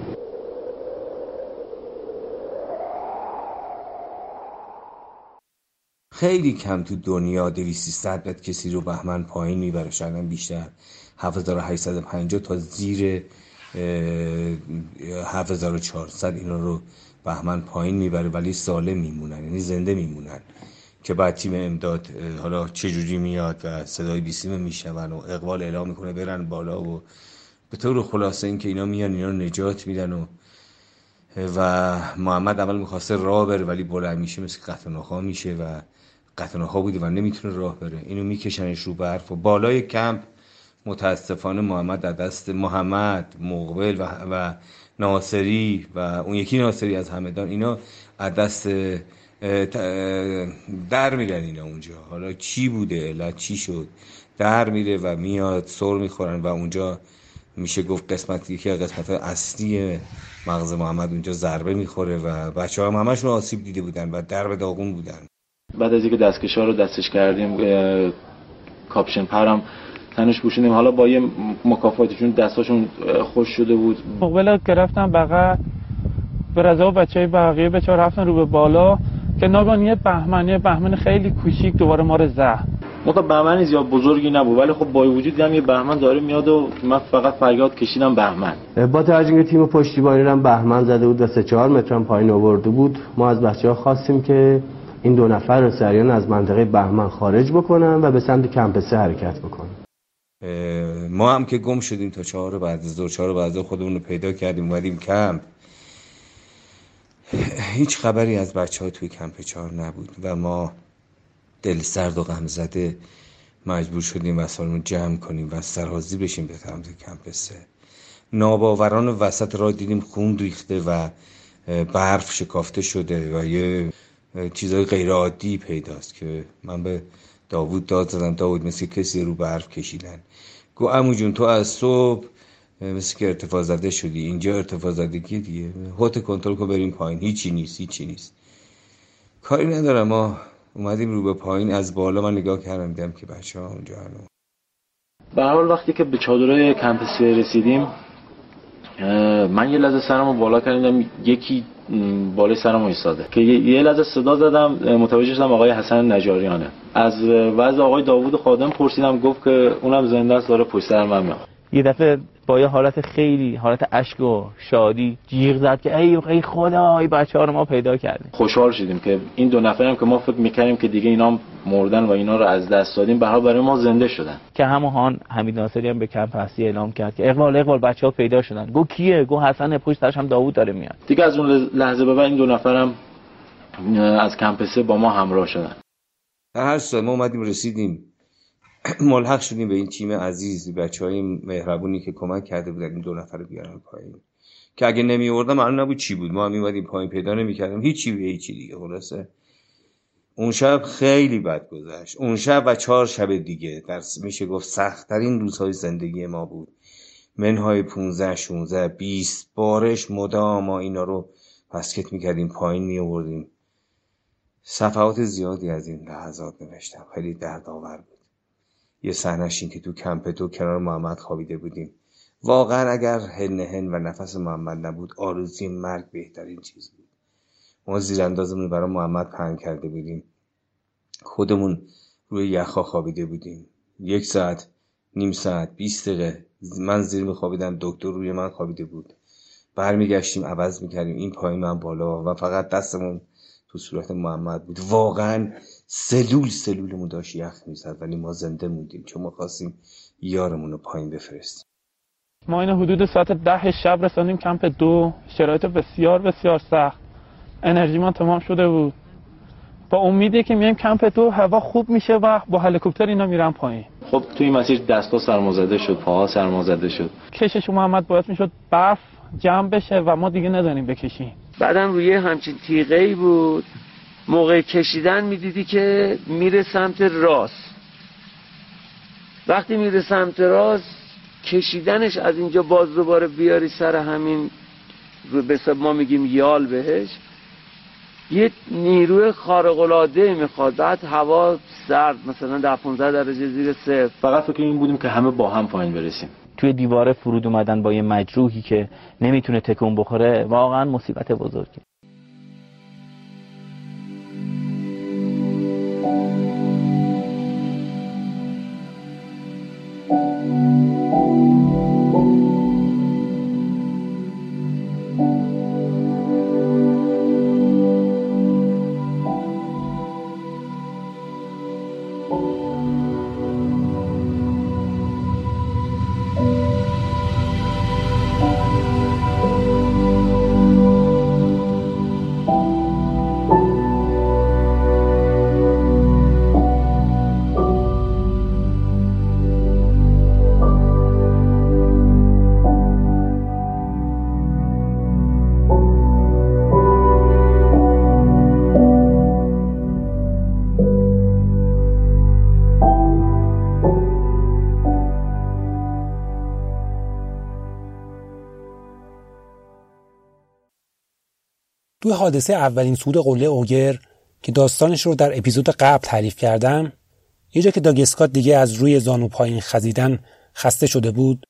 خیلی کم تو دنیا 200 متر کسی رو بهمن پایین می‌بره شاید بیشتر. 7850 تا زیر 7400 اینا رو بهمن پایین می‌بره ولی سالم میمونن یعنی زنده میمونن. که بعد تیم امداد حالا چجوری میاد و صدای بیسیم میشنون و اقبال اعلام می‌کنه برن بالا و به طور خلاصه این که اینا میان اینا نجات میدن و و محمد اول می‌خواسته راه بره ولی بلند میشه مثل قطعناخا میشه و قطعناخا بوده و نمی‌تونه راه بره. اینو میکشنش رو برف و بالای کمپ. متاسفانه محمد در دست محمد مقبل و, و ناصری و اون یکی ناصری از همدان اینا از دست در میرن اینا اونجا. حالا چی بوده؟ علت چی شد؟ در میره و میاد سر می‌خورن و اونجا میشه گفت قسمت یکی از قسمت اصلی مغز محمد اونجا ضربه می‌خوره و بچه هم همشون آسیب دیده بودن و درب داغون بودن. بعد از اینکه دستکشا رو دستش کردیم کاپشن پرم تنش پوشیدیم. حالا با یه مکافاتشون دستاشون خوش شده بود. مقبل گرفتم بقیه به رضا و بچه های بقیه به چهار رفتن رو به بالا که ناگان یه بهمن یه بهمن خیلی کوچیک دوباره ما رو زد موقع بهمنی زیاد بزرگی نبود ولی خب با وجود دیدم یه بهمن داره میاد و من فقط فریاد کشیدم بهمن. با توجه تیم پشتیبانی هم بهمن زده بود و سه چهار متر پایین آورده بود ما از بچه ها خواستیم که این دو نفر رو از منطقه بهمن خارج بکنن و به سمت کمپ سه حرکت بکنن. ما هم که گم شدیم تا چهار بعد از دو چهار بعد از خودمون رو پیدا کردیم اومدیم کمپ. هیچ خبری از بچه ها توی کمپ چهار نبود و ما دل سرد و غم زده مجبور شدیم وسایلمون جمع کنیم و سرازی بشیم به سمت کمپ سه. ناباوران وسط را دیدیم خون ریخته و برف شکافته شده و یه چیزای غیر عادی پیداست که من به داوود داد زدم. داوود مثل کسی رو برف کشیدن. گو امو جون تو از صبح مثل که ارتفاع زده شدی. اینجا ارتفاع زدگی دیگه. هوت کنترل کن بریم پایین. هیچی نیست هیچی نیست. کاری ندارم ما اومدیم رو به پایین. از بالا من نگاه کردم دیدم که بچه ها اونجا هنو به حال وقتی که به چادرهای کمپسی رسیدیم من یه لحظه سرمو بالا کردم. یکی بالای سرم ایستاده. که یه لحظه صدا زدم متوجه شدم آقای حسن نجاریانه. از وضع آقای داوود خادم پرسیدم گفت که اونم زنده است داره پشت سر من میاد. یه دفعه با یه حالت خیلی حالت اشک و شادی جیغ زد که ای ای خدا ای بچه ها رو ما پیدا کردیم. خوشحال شدیم که این دو نفریم که ما فکر می‌کردیم که دیگه اینا مردن و اینا رو از دست دادیم به برای ما زنده شدن. که همون حمید ناصری هم به کمپ هستی اعلام کرد که اقبال اقبال بچه ها پیدا شدن. گو کیه؟ گو حسن پشت هم داوود داره میاد. دیگه از اون لحظه به بعد این دو نفرم از کمپ با ما همراه شدن. هر سال ما اومدیم رسیدیم. ملحق شدیم به این تیم عزیز بچه های مهربونی که کمک کرده بودن این دو نفر بیارن پایین. که اگه نمی آوردم معلوم نبود چی بود. ما هم میمدیم پایین پیدا نمی‌کردیم. هیچی به هیچی دیگه خلاصه. اون شب خیلی بد گذشت. اون شب و چهار شب دیگه در میشه گفت سختترین روزهای زندگی ما بود. منهای 15 16 20 بارش مدام ما اینا رو پسکت می‌کردیم پایین می آوردیم صفحات زیادی از این لحظات نوشتم. خیلی دردآور بود. یه صحنش این که تو کمپ دو کنار محمد خوابیده بودیم. واقعا اگر هن هن و نفس محمد نبود آرزوی مرگ بهترین چیز بود. ما زیر اندازمون برای محمد پهن کرده بودیم. خودمون روی یخها خوابیده بودیم. یک ساعت نیم ساعت بیست دقیقه. من زیر میخوابیدم دکتر روی من خوابیده بود. برمیگشتیم عوض می‌کردیم. این پایین من بالا و فقط دستمون تو صورت محمد بود. واقعا سلول سلولمون داشت یخ می‌زد ولی ما زنده موندیم چون ما خواستیم یارمون رو پایین بفرستیم. ما این حدود ساعت ده شب رساندیم کمپ دو. شرایط بسیار بسیار سخت. انرژی من تمام شده بود. با امیدی که میایم کمپ دو هوا خوب میشه و با هلیکوپتر اینا میرن پایین. خب توی این مسیر دستا سرمازده شد پاها سرمازده شد. کشش محمد باید می‌شد برف جمع بشه و ما دیگه نداریم بکشیم. بعدم روی همچین تیغه ای بود. موقع کشیدن می‌دیدی که میره سمت راست وقتی میره سمت راست کشیدنش از اینجا باز دوباره بیاری سر همین به ما میگیم یال بهش. یه نیروی خارق العاده می‌خواد. بعد هوا سرد مثلا در 15 درجه زیر صفر. فقط فکر این بودیم که همه با هم پایین برسیم. توی دیواره فرود اومدن با یه مجروحی که نمی‌تونه تکون بخوره. واقعا مصیبت بزرگی توی حادثه اولین سود قله اوگر که داستانش رو در اپیزود قبل تعریف کردم یه جا که داگسکات دیگه از روی زانو پایین خزیدن خسته شده بود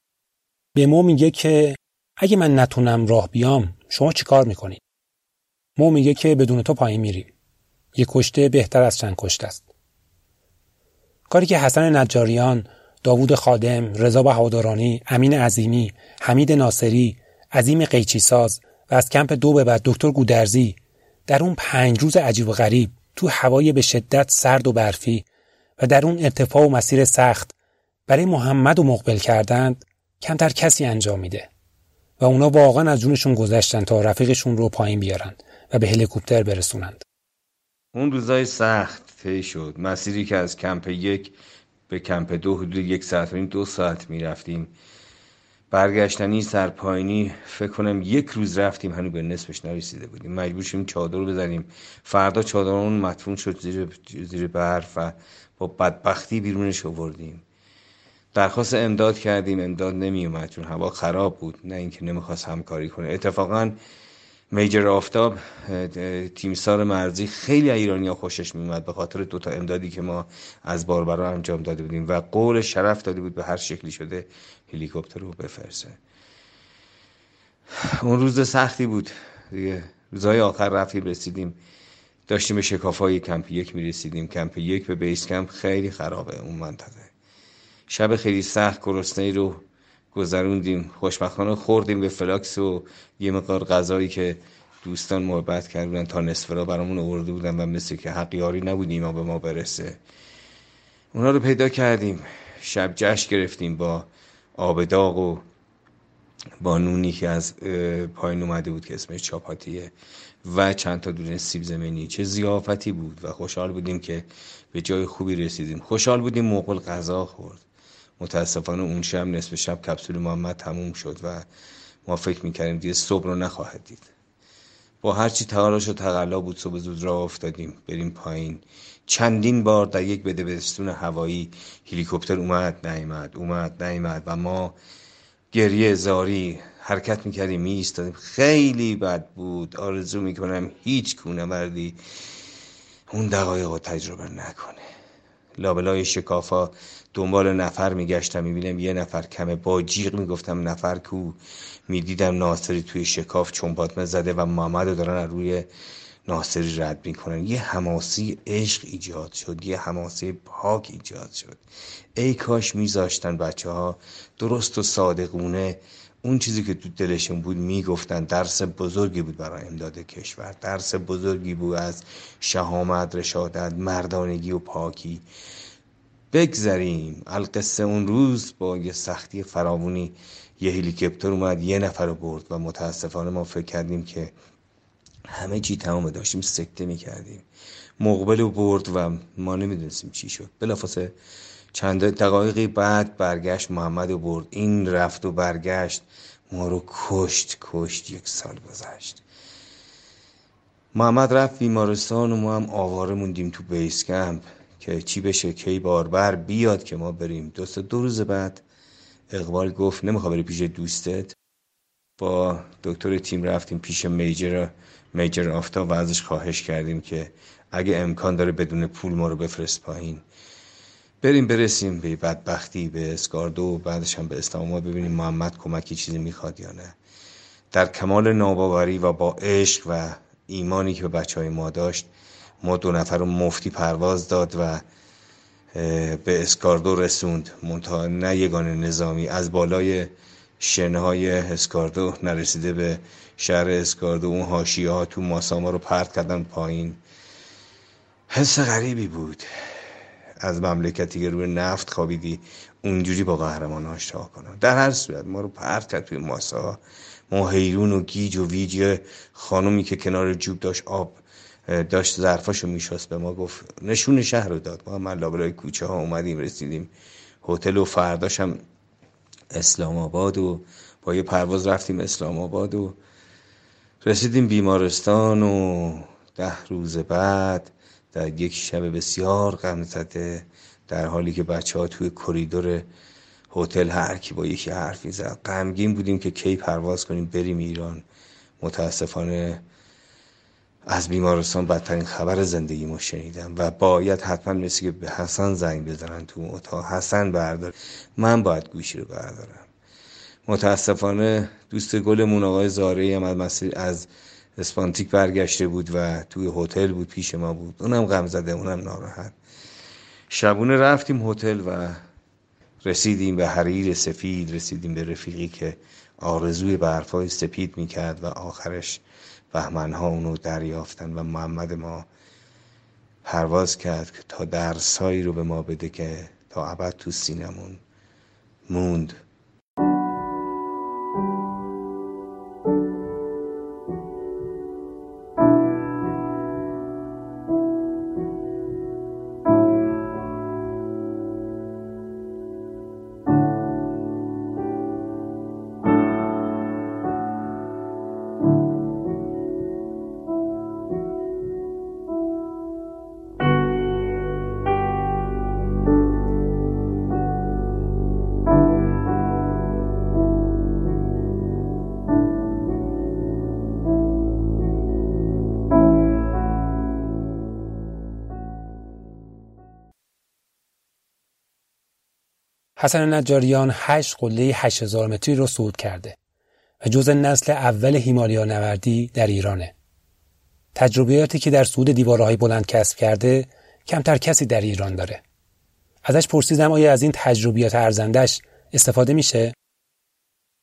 به مو میگه که اگه من نتونم راه بیام شما چیکار می‌کنید؟ مو میگه که بدون تو پایین میریم. یه کشته بهتر از چند کشته است. کاری که حسن نجاریان داوود خادم رضا بهادرانی امین عظیمی حمید ناصری عظیم قیچی ساز و از کمپ دو به بعد دکتر گودرزی در اون پنج روز عجیب و غریب تو هوای به شدت سرد و برفی و در اون ارتفاع و مسیر سخت برای محمد و مقبل کردند کمتر کسی انجام میده. و اونا واقعا از جونشون گذشتن تا رفیقشون رو پایین بیارند و به هلیکوپتر برسونند. اون روزای سخت طی شد. مسیری که از کمپ یک به کمپ دو حدود یک ساعت و دو ساعت می‌رفتیم. برگشتنی سرپایینی فکر کنم یک روز رفتیم هنوز به نصفش نرسیده بودیم. مجبور شدیم چادر بزنیم. فردا چادرمون مدفون شد زیر زیر برف و با بدبختی بیرونش آوردیم. درخواست امداد کردیم امداد نمی اومد چون هوا خراب بود. نه اینکه نمی‌خواست همکاری کنه. اتفاقا میجر آفتاب تیمسار مرزی خیلی ایرانی ها خوشش میومد به خاطر دوتا امدادی که ما از باربرا انجام داده بودیم و قول شرف داده بود به هر شکلی شده هلیکوپتر رو بفرسه اون روز سختی بود. دیگه روزهای آخر رفتیم رسیدیم. داشتیم به شکافای کمپ یک می‌رسیدیم. کمپ یک به بیس کمپ خیلی خرابه اون منطقه. شب خیلی سخت گرسنه رو گذروندیم. خوشبختانه خوردیم به فلاکس و یه مقدار غذایی که دوستان محبت کردن تا نصف را برامون آورده بودن و مثل که حقیاری نبودیم ما به ما برسه. اونا رو پیدا کردیم. شب جشن گرفتیم با آب داغ و با نونی که از پایین اومده بود که اسمش چاپاتیه و چند تا دونه سیب زمینی. چه زیافتی بود و خوشحال بودیم که به جای خوبی رسیدیم. خوشحال بودیم موقع غذا خورد. متاسفانه اون شب نصف شب کپسول محمد تموم شد و ما فکر می‌کردیم دیگه صبح رو نخواهد دید. با هرچی تلاش و تقلا بود صبح زود راه افتادیم بریم پایین. چندین بار در یک بدبستون هوایی هلیکوپتر اومد نیامد اومد نیامد و ما گریه زاری حرکت می‌کردیم میایستادیم. خیلی بد بود. آرزو می‌کنم هیچ کونه مردی اون دقایق رو تجربه نکنه. لابلای شکافا دنبال نفر میگشتم می‌بینم یه نفر کمه با جیغ می‌گفتم نفر کو؟ می‌دیدم ناصری توی شکاف چنباتمه زده و محمد رو دارن روی ناصری رد می‌کنن. یه حماسی عشق ایجاد شد یه حماسی پاک ایجاد شد. ای کاش میذاشتن بچه ها درست و صادقونه. اون چیزی که تو دلشون بود می‌گفتن درس بزرگی بود برای امداد کشور. درس بزرگی بود از شهامت رشادت مردانگی و پاکی. بگذریم. القصه اون روز با یه سختی فراوونی یه هلیکوپتر اومد یه نفر رو برد و متاسفانه ما فکر کردیم که همه چی تمام داشتیم سکته می‌کردیم. مقبل رو برد و ما نمی‌دونستیم چی شد. بلافاصله چند دقایقی بعد برگشت محمد رو برد. این رفت و برگشت ما رو کشت کشت یک سال گذشت. محمد رفت بیمارستان و ما هم آواره موندیم تو بیس کمپ. که چی بشه کی باربر بیاد که ما بریم. دوست دو روز بعد اقبال گفت نمیخوا بری پیش دوستت. با دکتر تیم رفتیم پیش میجر میجر آفتاب و ازش خواهش کردیم که اگه امکان داره بدون پول ما رو بفرست پایین. بریم برسیم به بدبختی به اسکاردو و بعدش هم به استانبول ببینیم محمد کمکی چیزی می‌خواد یا نه. در کمال ناباوری و با عشق و ایمانی که به بچه های ما داشت ما دو نفر رو مفتی پرواز داد و به اسکاردو رسوند. منتها نه یگان نظامی از بالای شنهای اسکاردو نرسیده به شهر اسکاردو. اون هاشیه ها تو ماساما رو پرت کردن پایین. حس غریبی بود. از مملکتی که روی نفت خوابیدی اونجوری با قهرمان آشنا کنم در هر صورت ما رو پرت کرد توی ماسا ما حیرون و گیج و ویج خانومی که کنار جوب داشت آب داشت ظرفاشو میشست به ما گفت نشون شهر رو داد. ما من لابلای کوچه ها اومدیم رسیدیم هتل و فرداشم اسلام آباد و با یه پرواز رفتیم اسلام آباد و رسیدیم بیمارستان و ده روز بعد در یک شب بسیار غم در حالی که بچه ها توی کریدور هتل هر کی با یکی حرفی زد. غمگین بودیم که کی پرواز کنیم بریم ایران. متاسفانه از بیمارستان بدترین خبر زندگی ما شنیدم و باید حتما مثل که به حسن زنگ بزنن تو اتاق. حسن بردار. من باید گوشی رو بردارم. متاسفانه دوست گلمون آقای زاره هم از مسیر از اسپانتیک برگشته بود و توی هتل بود پیش ما بود. اونم غم زده اونم ناراحت. شبونه رفتیم هتل و رسیدیم به حریر سفید رسیدیم به رفیقی که آرزوی برفای سپید می‌کرد و آخرش بهمنها اونو دریافتن و محمد ما پرواز کرد تا درسایی رو به ما بده که تا ابد تو سینمون موند. حسن نجاریان هشت قله 8000 متری رو صعود کرده و جز نسل اول هیمالیا نوردی در ایرانه. تجربیاتی که در صعود دیوارهای بلند کسب کرده کمتر کسی در ایران داره. ازش پرسیدم آیا از این تجربیات ارزندش استفاده میشه؟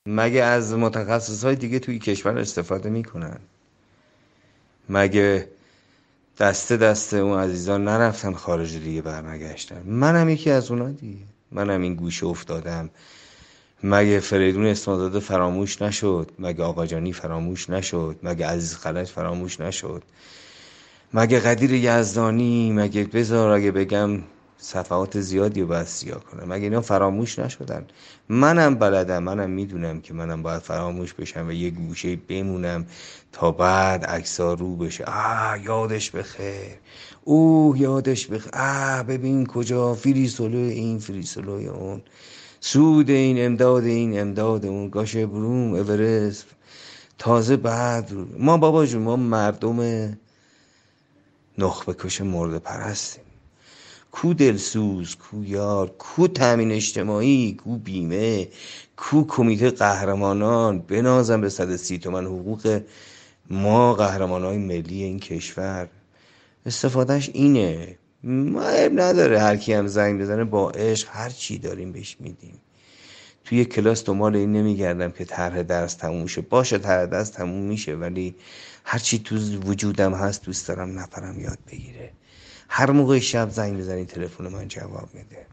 مگه از متخصص های دیگه توی کشور استفاده می‌کنن؟ مگه دسته دسته اون عزیزان نرفتن خارج دیگه برنگشتن منم یکی از اونا دیگه منم این گوشه افتادم. مگه فریدون اسمازاده فراموش نشد؟ مگه آقاجانی فراموش نشد؟ مگه عزیز خلج فراموش نشد؟ مگه قدیر یزدانی؟ مگه بذار اگه بگم صفحات زیادی رو باید سیاه کنم؟ مگه اینا فراموش نشدن؟ منم بلدم منم می‌دونم که منم باید فراموش بشم و یه گوشه بمونم تا بعد عکسا رو بشه. آه یادش بخیر. اوه یادش بخیر آه ببین کجا فریسولو این فریسولوی اون. سود این امداد این امداد اون. گاشه بروم اورست. تازه بعد ما بابا جون ما مردم نخبه کش مرد پرستیم. کو دلسوز کو یار کو تامین اجتماعی کو بیمه کو کمیته قهرمانان. بنازم به صد سی تومن حقوق ما قهرمان های ملی این کشور. استفادهش اینه. ما نداره هر کی هم زنگ بزنه با عشق هر چی داریم بهش میدیم. توی کلاس دنبال این نمیگردم که طرح درس تموم شه. باشه طرح درس تموم میشه ولی هر چی تو وجودم هست دوست دارم نفرم یاد بگیره. هر موقع شب زنگ بزنی تلفن من جواب میده.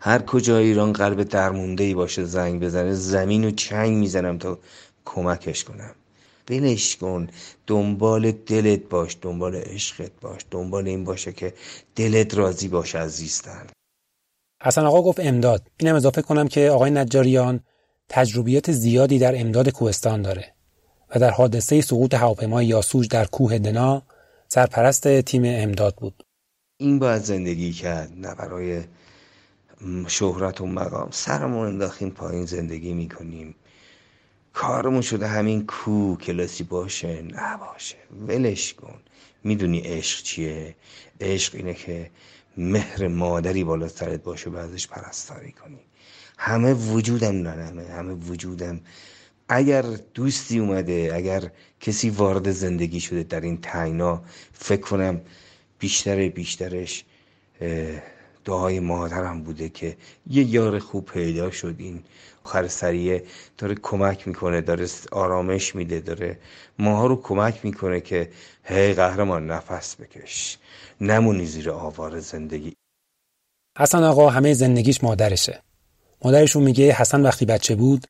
هر کجا ایران قلب درمونده ای باشه زنگ بزنه زمین و چنگ می‌زنم تا کمکش کنم. بلش کن دنبال دلت باش دنبال عشقت باش دنبال این باشه که دلت راضی باشه از زیستن. حسن آقا گفت امداد. اینم اضافه کنم که آقای نجاریان تجربیات زیادی در امداد کوهستان داره و در حادثه سقوط هواپیمای یاسوج در کوه دنا سرپرست تیم امداد بود. این باید زندگی کرد نه برای شهرت و مقام. سرمون انداخیم پایین زندگی می‌کنیم. کارمون شده همین کو کلاسی باشه نباشه. ولش کن. می‌دونی عشق چیه؟ عشق اینه که مهر مادری بالا سرت باشه و ازش پرستاری کنی. همه وجودم نرمه همه وجودم. اگر دوستی اومده اگر کسی وارد زندگی شده در این تاینا فکر کنم بیشتر بیشترش دعای مادرم بوده که یه یار خوب پیدا شد این آخر سریه داره کمک می‌کنه داره آرامش میده داره ماها رو کمک می‌کنه که هی قهرمان نفس بکش نمونی زیر آوار زندگی حسن آقا همه زندگیش مادرشه. مادرشون میگه حسن وقتی بچه بود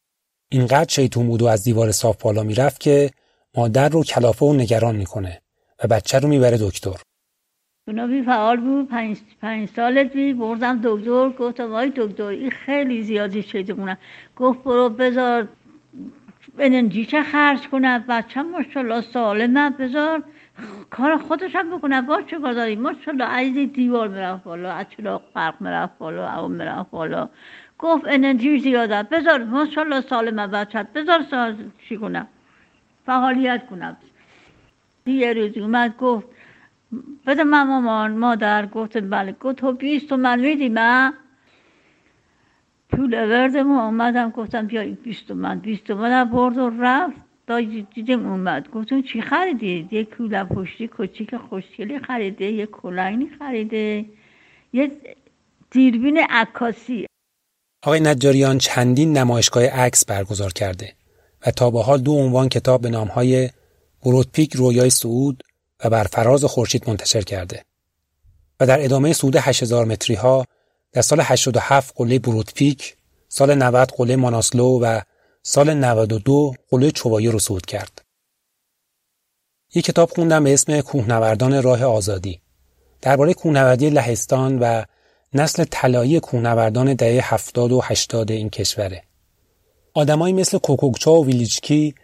اینقدر شیطون بود و از دیوار صاف بالا می‌رفت که مادر رو کلافه و نگران می‌کنه و بچه رو می‌بره دکتر. بی فعال بود. پنج, پنج سالت بی بردم دکتر. گفتم وای دکتر این خیلی زیادی شیطونه گفت برو بذار انرژی چه خرج کنه بچه ماشالله سالمه بذار. کار خودش هم بکنه باش چه کار داری؟ ماشالله عزیز دیوار می‌رفت بالا از چرا قرق می‌رفت بالا او می‌رفت بالا. گفت انرژی زیاده بذار ماشالله سالمه بچه. بذار سال چی کنم؟ فعالیت کنم. یه روز اومد گفت بده من مامان مادر گفت بله. گفت تو بیست تومن میدی؟ من پول وردم و اومدم گفتم بیا بیست تومن. بیست تومن برد و رفت. دا دیدم اومد. گفتم چی خریدی؟ یه کوله پشتی کوچیک خوشگلی خریده یه کلنگی خریده یه دیربین عکاسی. آقای نجاریان چندین نمایشگاه عکس برگزار کرده و تا به حال دو عنوان کتاب به نامهای بروتپیک رویای سعود و بر فراز خورشید منتشر کرده و در ادامه سود 8000 متری ها در سال 87 قله بروتپیک، سال 90 قله ماناسلو و سال 92 قله چوبایی رو صعود کرد. یک کتاب خوندم به اسم کوهنوردان راه آزادی درباره کوهنوردی لهستان و نسل طلایی کوهنوردان دهه 70 و 80 این کشوره. آدمایی مثل کوکوکچا و ویلیچکی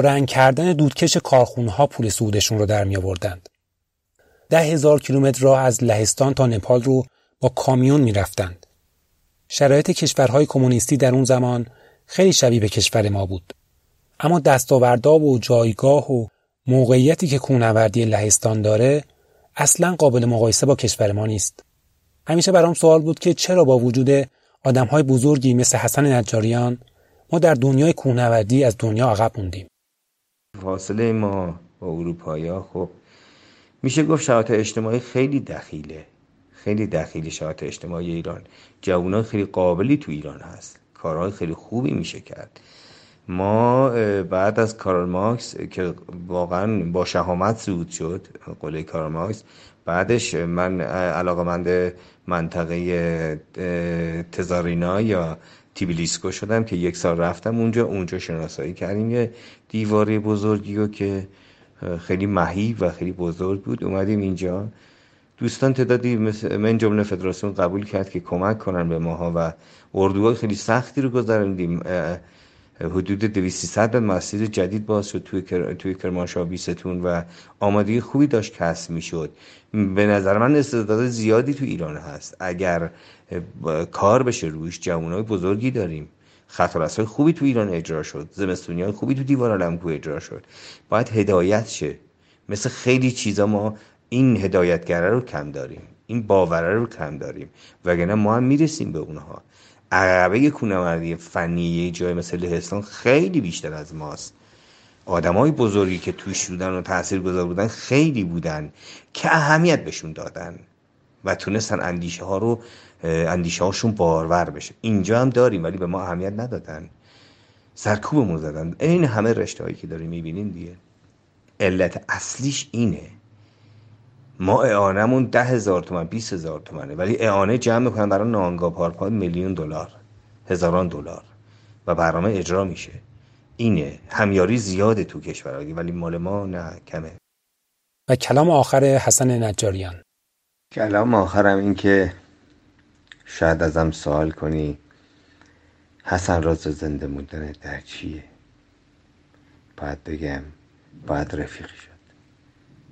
رنگ کردن دودکش کارخونه ها پول سودشون رو در می آوردند. ده هزار کیلومتر راه از لهستان تا نپال رو با کامیون می رفتند. شرایط کشورهای کمونیستی در اون زمان خیلی شبیه به کشور ما بود. اما دستاوردا و جایگاه و موقعیتی که کوهنوردی لهستان داره اصلا قابل مقایسه با کشور ما نیست. همیشه برام سوال بود که چرا با وجود آدمهای بزرگی مثل حسن نجاریان ما در دنیای کوهنوردی از دنیا عقب موندیم. فاصله ما با اروپایا خب میشه گفت شرایط اجتماعی خیلی دخیله. خیلی دخیل شرایط اجتماعی ایران. جوانان خیلی قابلی تو ایران هست. کارهای خیلی خوبی میشه کرد. ما بعد از کارل مارکس که واقعا با شهامت سود شد قله کارل مارکس بعدش من علاقمند منطقه تزارینا یا تیبلیسکو شدم که یک سال رفتم اونجا اونجا شناسایی کردیم. یه دیواره بزرگی رو که خیلی مهیب و خیلی بزرگ بود اومدیم اینجا. دوستان تعدادی من جمله فدراسیون قبول کرد که کمک کنن به ماها و اردوهای خیلی سختی رو گذراندیم. حدود 200 مسجد جدید باز شد توی, کر... توی کرمانشاه بیستون و آمادگی خوبی داشت کسب می‌شد. به نظر من استعداد زیادی تو ایران هست. اگر کار بشه روش جوانای بزرگی داریم. خطرس های خوبی تو ایران اجرا شد. زمستونی های خوبی تو دیوار علمکو اجرا شد. باید هدایت شه. مثل خیلی چیزا ما این هدایتگره رو کم داریم. این باوره رو کم داریم. وگرنه ما هم می‌رسیم به اونها. عقبه کونوردی فنی یه جای مثل لهستان خیلی بیشتر از ماست. های بزرگی که توش بودن و تاثیر گذار بودن خیلی بودن که اهمیت بهشون دادن و تونستن اندیشه ها رو اندیشه هاشون بارور بشه. اینجا هم داریم ولی به ما اهمیت ندادن. سرکوبمون زدن. این همه رشته هایی که داریم می‌بینین دیگه. علت اصلیش اینه. ما اعانمون ده هزار تومن بیس هزار تومنه. ولی اعانه جمع می‌کنن برای نانگا پارپا میلیون دلار. هزاران دلار. و برنامه اجرا میشه. اینه. همیاری زیاده تو کشورها ولی مال ما نه کمه. و کلام آخر حسن نجاریان. کلام آخرم این که شاید ازم سوال کنی حسن راز زنده موندن در چیه؟ باید بگم باید رفیق شد.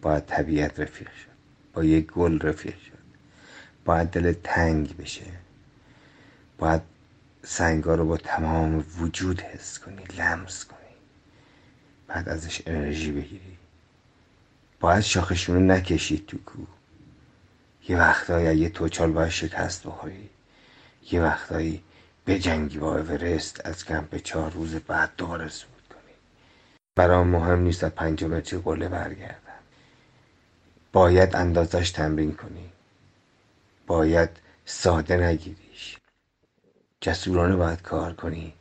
باید طبیعت رفیق شد. با یک گل رفیق شد. باید دل تنگ بشه. باید سنگا رو با تمام وجود حس کنی لمس کنی. بعد ازش انرژی بگیری. باید شاخشون رو نکشید تو کو یه وقتایی یه توچال باید شکست بخوری. یه وقتایی به جنگی با اورست از کمپ چهار روز بعد دوباره سود کنی. برام مهم نیست از پنج چه قله برگردم. باید اندازش تمرین کنی. باید ساده نگیریش. جسورانه باید کار کنی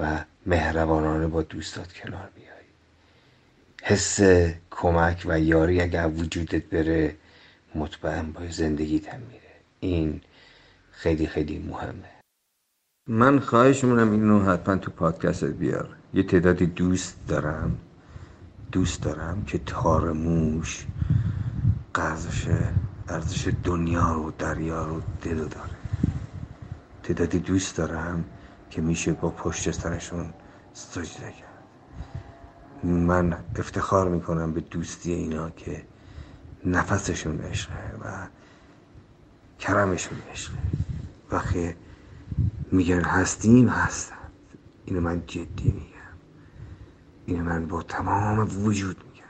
و مهربانانه با دوستات کنار بیای. حس کمک و یاری اگر وجودت بره مطمئن با زندگیت هم میره. این خیلی خیلی مهمه. من خواهش می‌کنم اینو حتما تو پادکست بیار. یه تعدادی دوست دارم دوست دارم که تار موش قرضش ارزش دنیا رو دریا رو دل داره. تعدادی دوست دارم که میشه با پشت سرشون سجده کرد. من افتخار می‌کنم به دوستی اینا که نفسشون عشقه و کرمشون عشقه وقتی میگن هستیم هستن. اینو من جدی میگم. اینو من با تمام وجود میگم.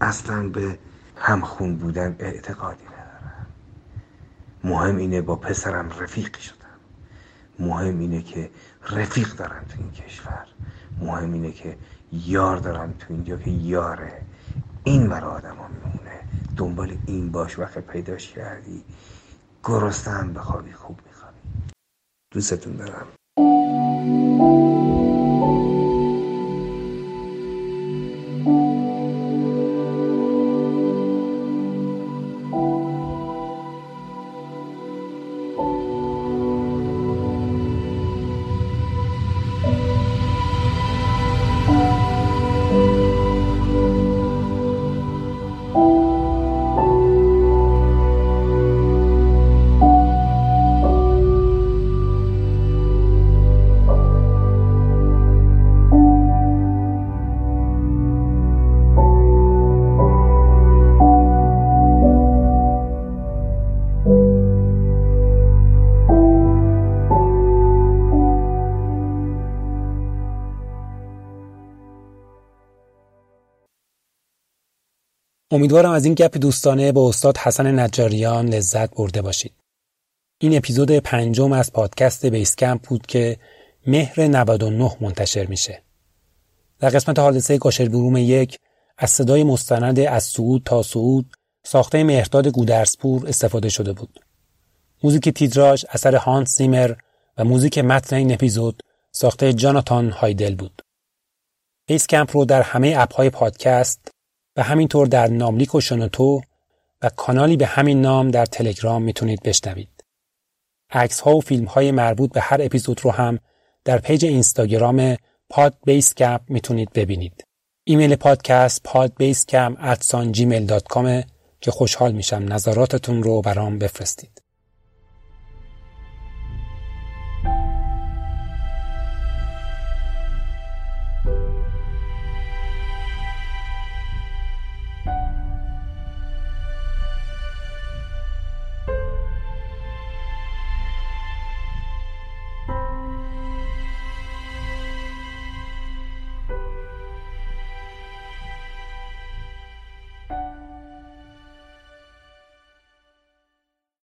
اصلا به همخون بودن اعتقادی ندارم. مهم اینه با پسرم رفیق شدم. مهم اینه که رفیق دارن تو این کشور. مهم اینه که یار دارن تو اینجا که یاره. این برای آدم ها میمونه. دنبال این باش وقت پیداش کردی. گرستم بخوابی خوب میخوابی. دوستتون دارم. امیدوارم از این گپ دوستانه با استاد حسن نجاریان لذت برده باشید. این اپیزود پنجم از پادکست بیسکمپ بود که مهر 99 منتشر میشه. در قسمت حادثه گاشر بروم یک از صدای مستند از سعود تا سعود ساخته مهرداد گودرسپور استفاده شده بود. موزیک تیتراژ اثر هانس زیمر و موزیک متن این اپیزود ساخته جاناتان هایدل بود. base camp رو در همه app های پادکست همین همینطور در ناملیک و شنوتو و کانالی به همین نام در تلگرام می‌تونید بشنوید. عکس ها و فیلم های مربوط به هر اپیزود رو هم در page اینستاگرام پاد base camp می‌تونید ببینید. ایمیل پادکست پاد base camp@gmail.com که خوشحال میشم نظراتتون رو برام بفرستید.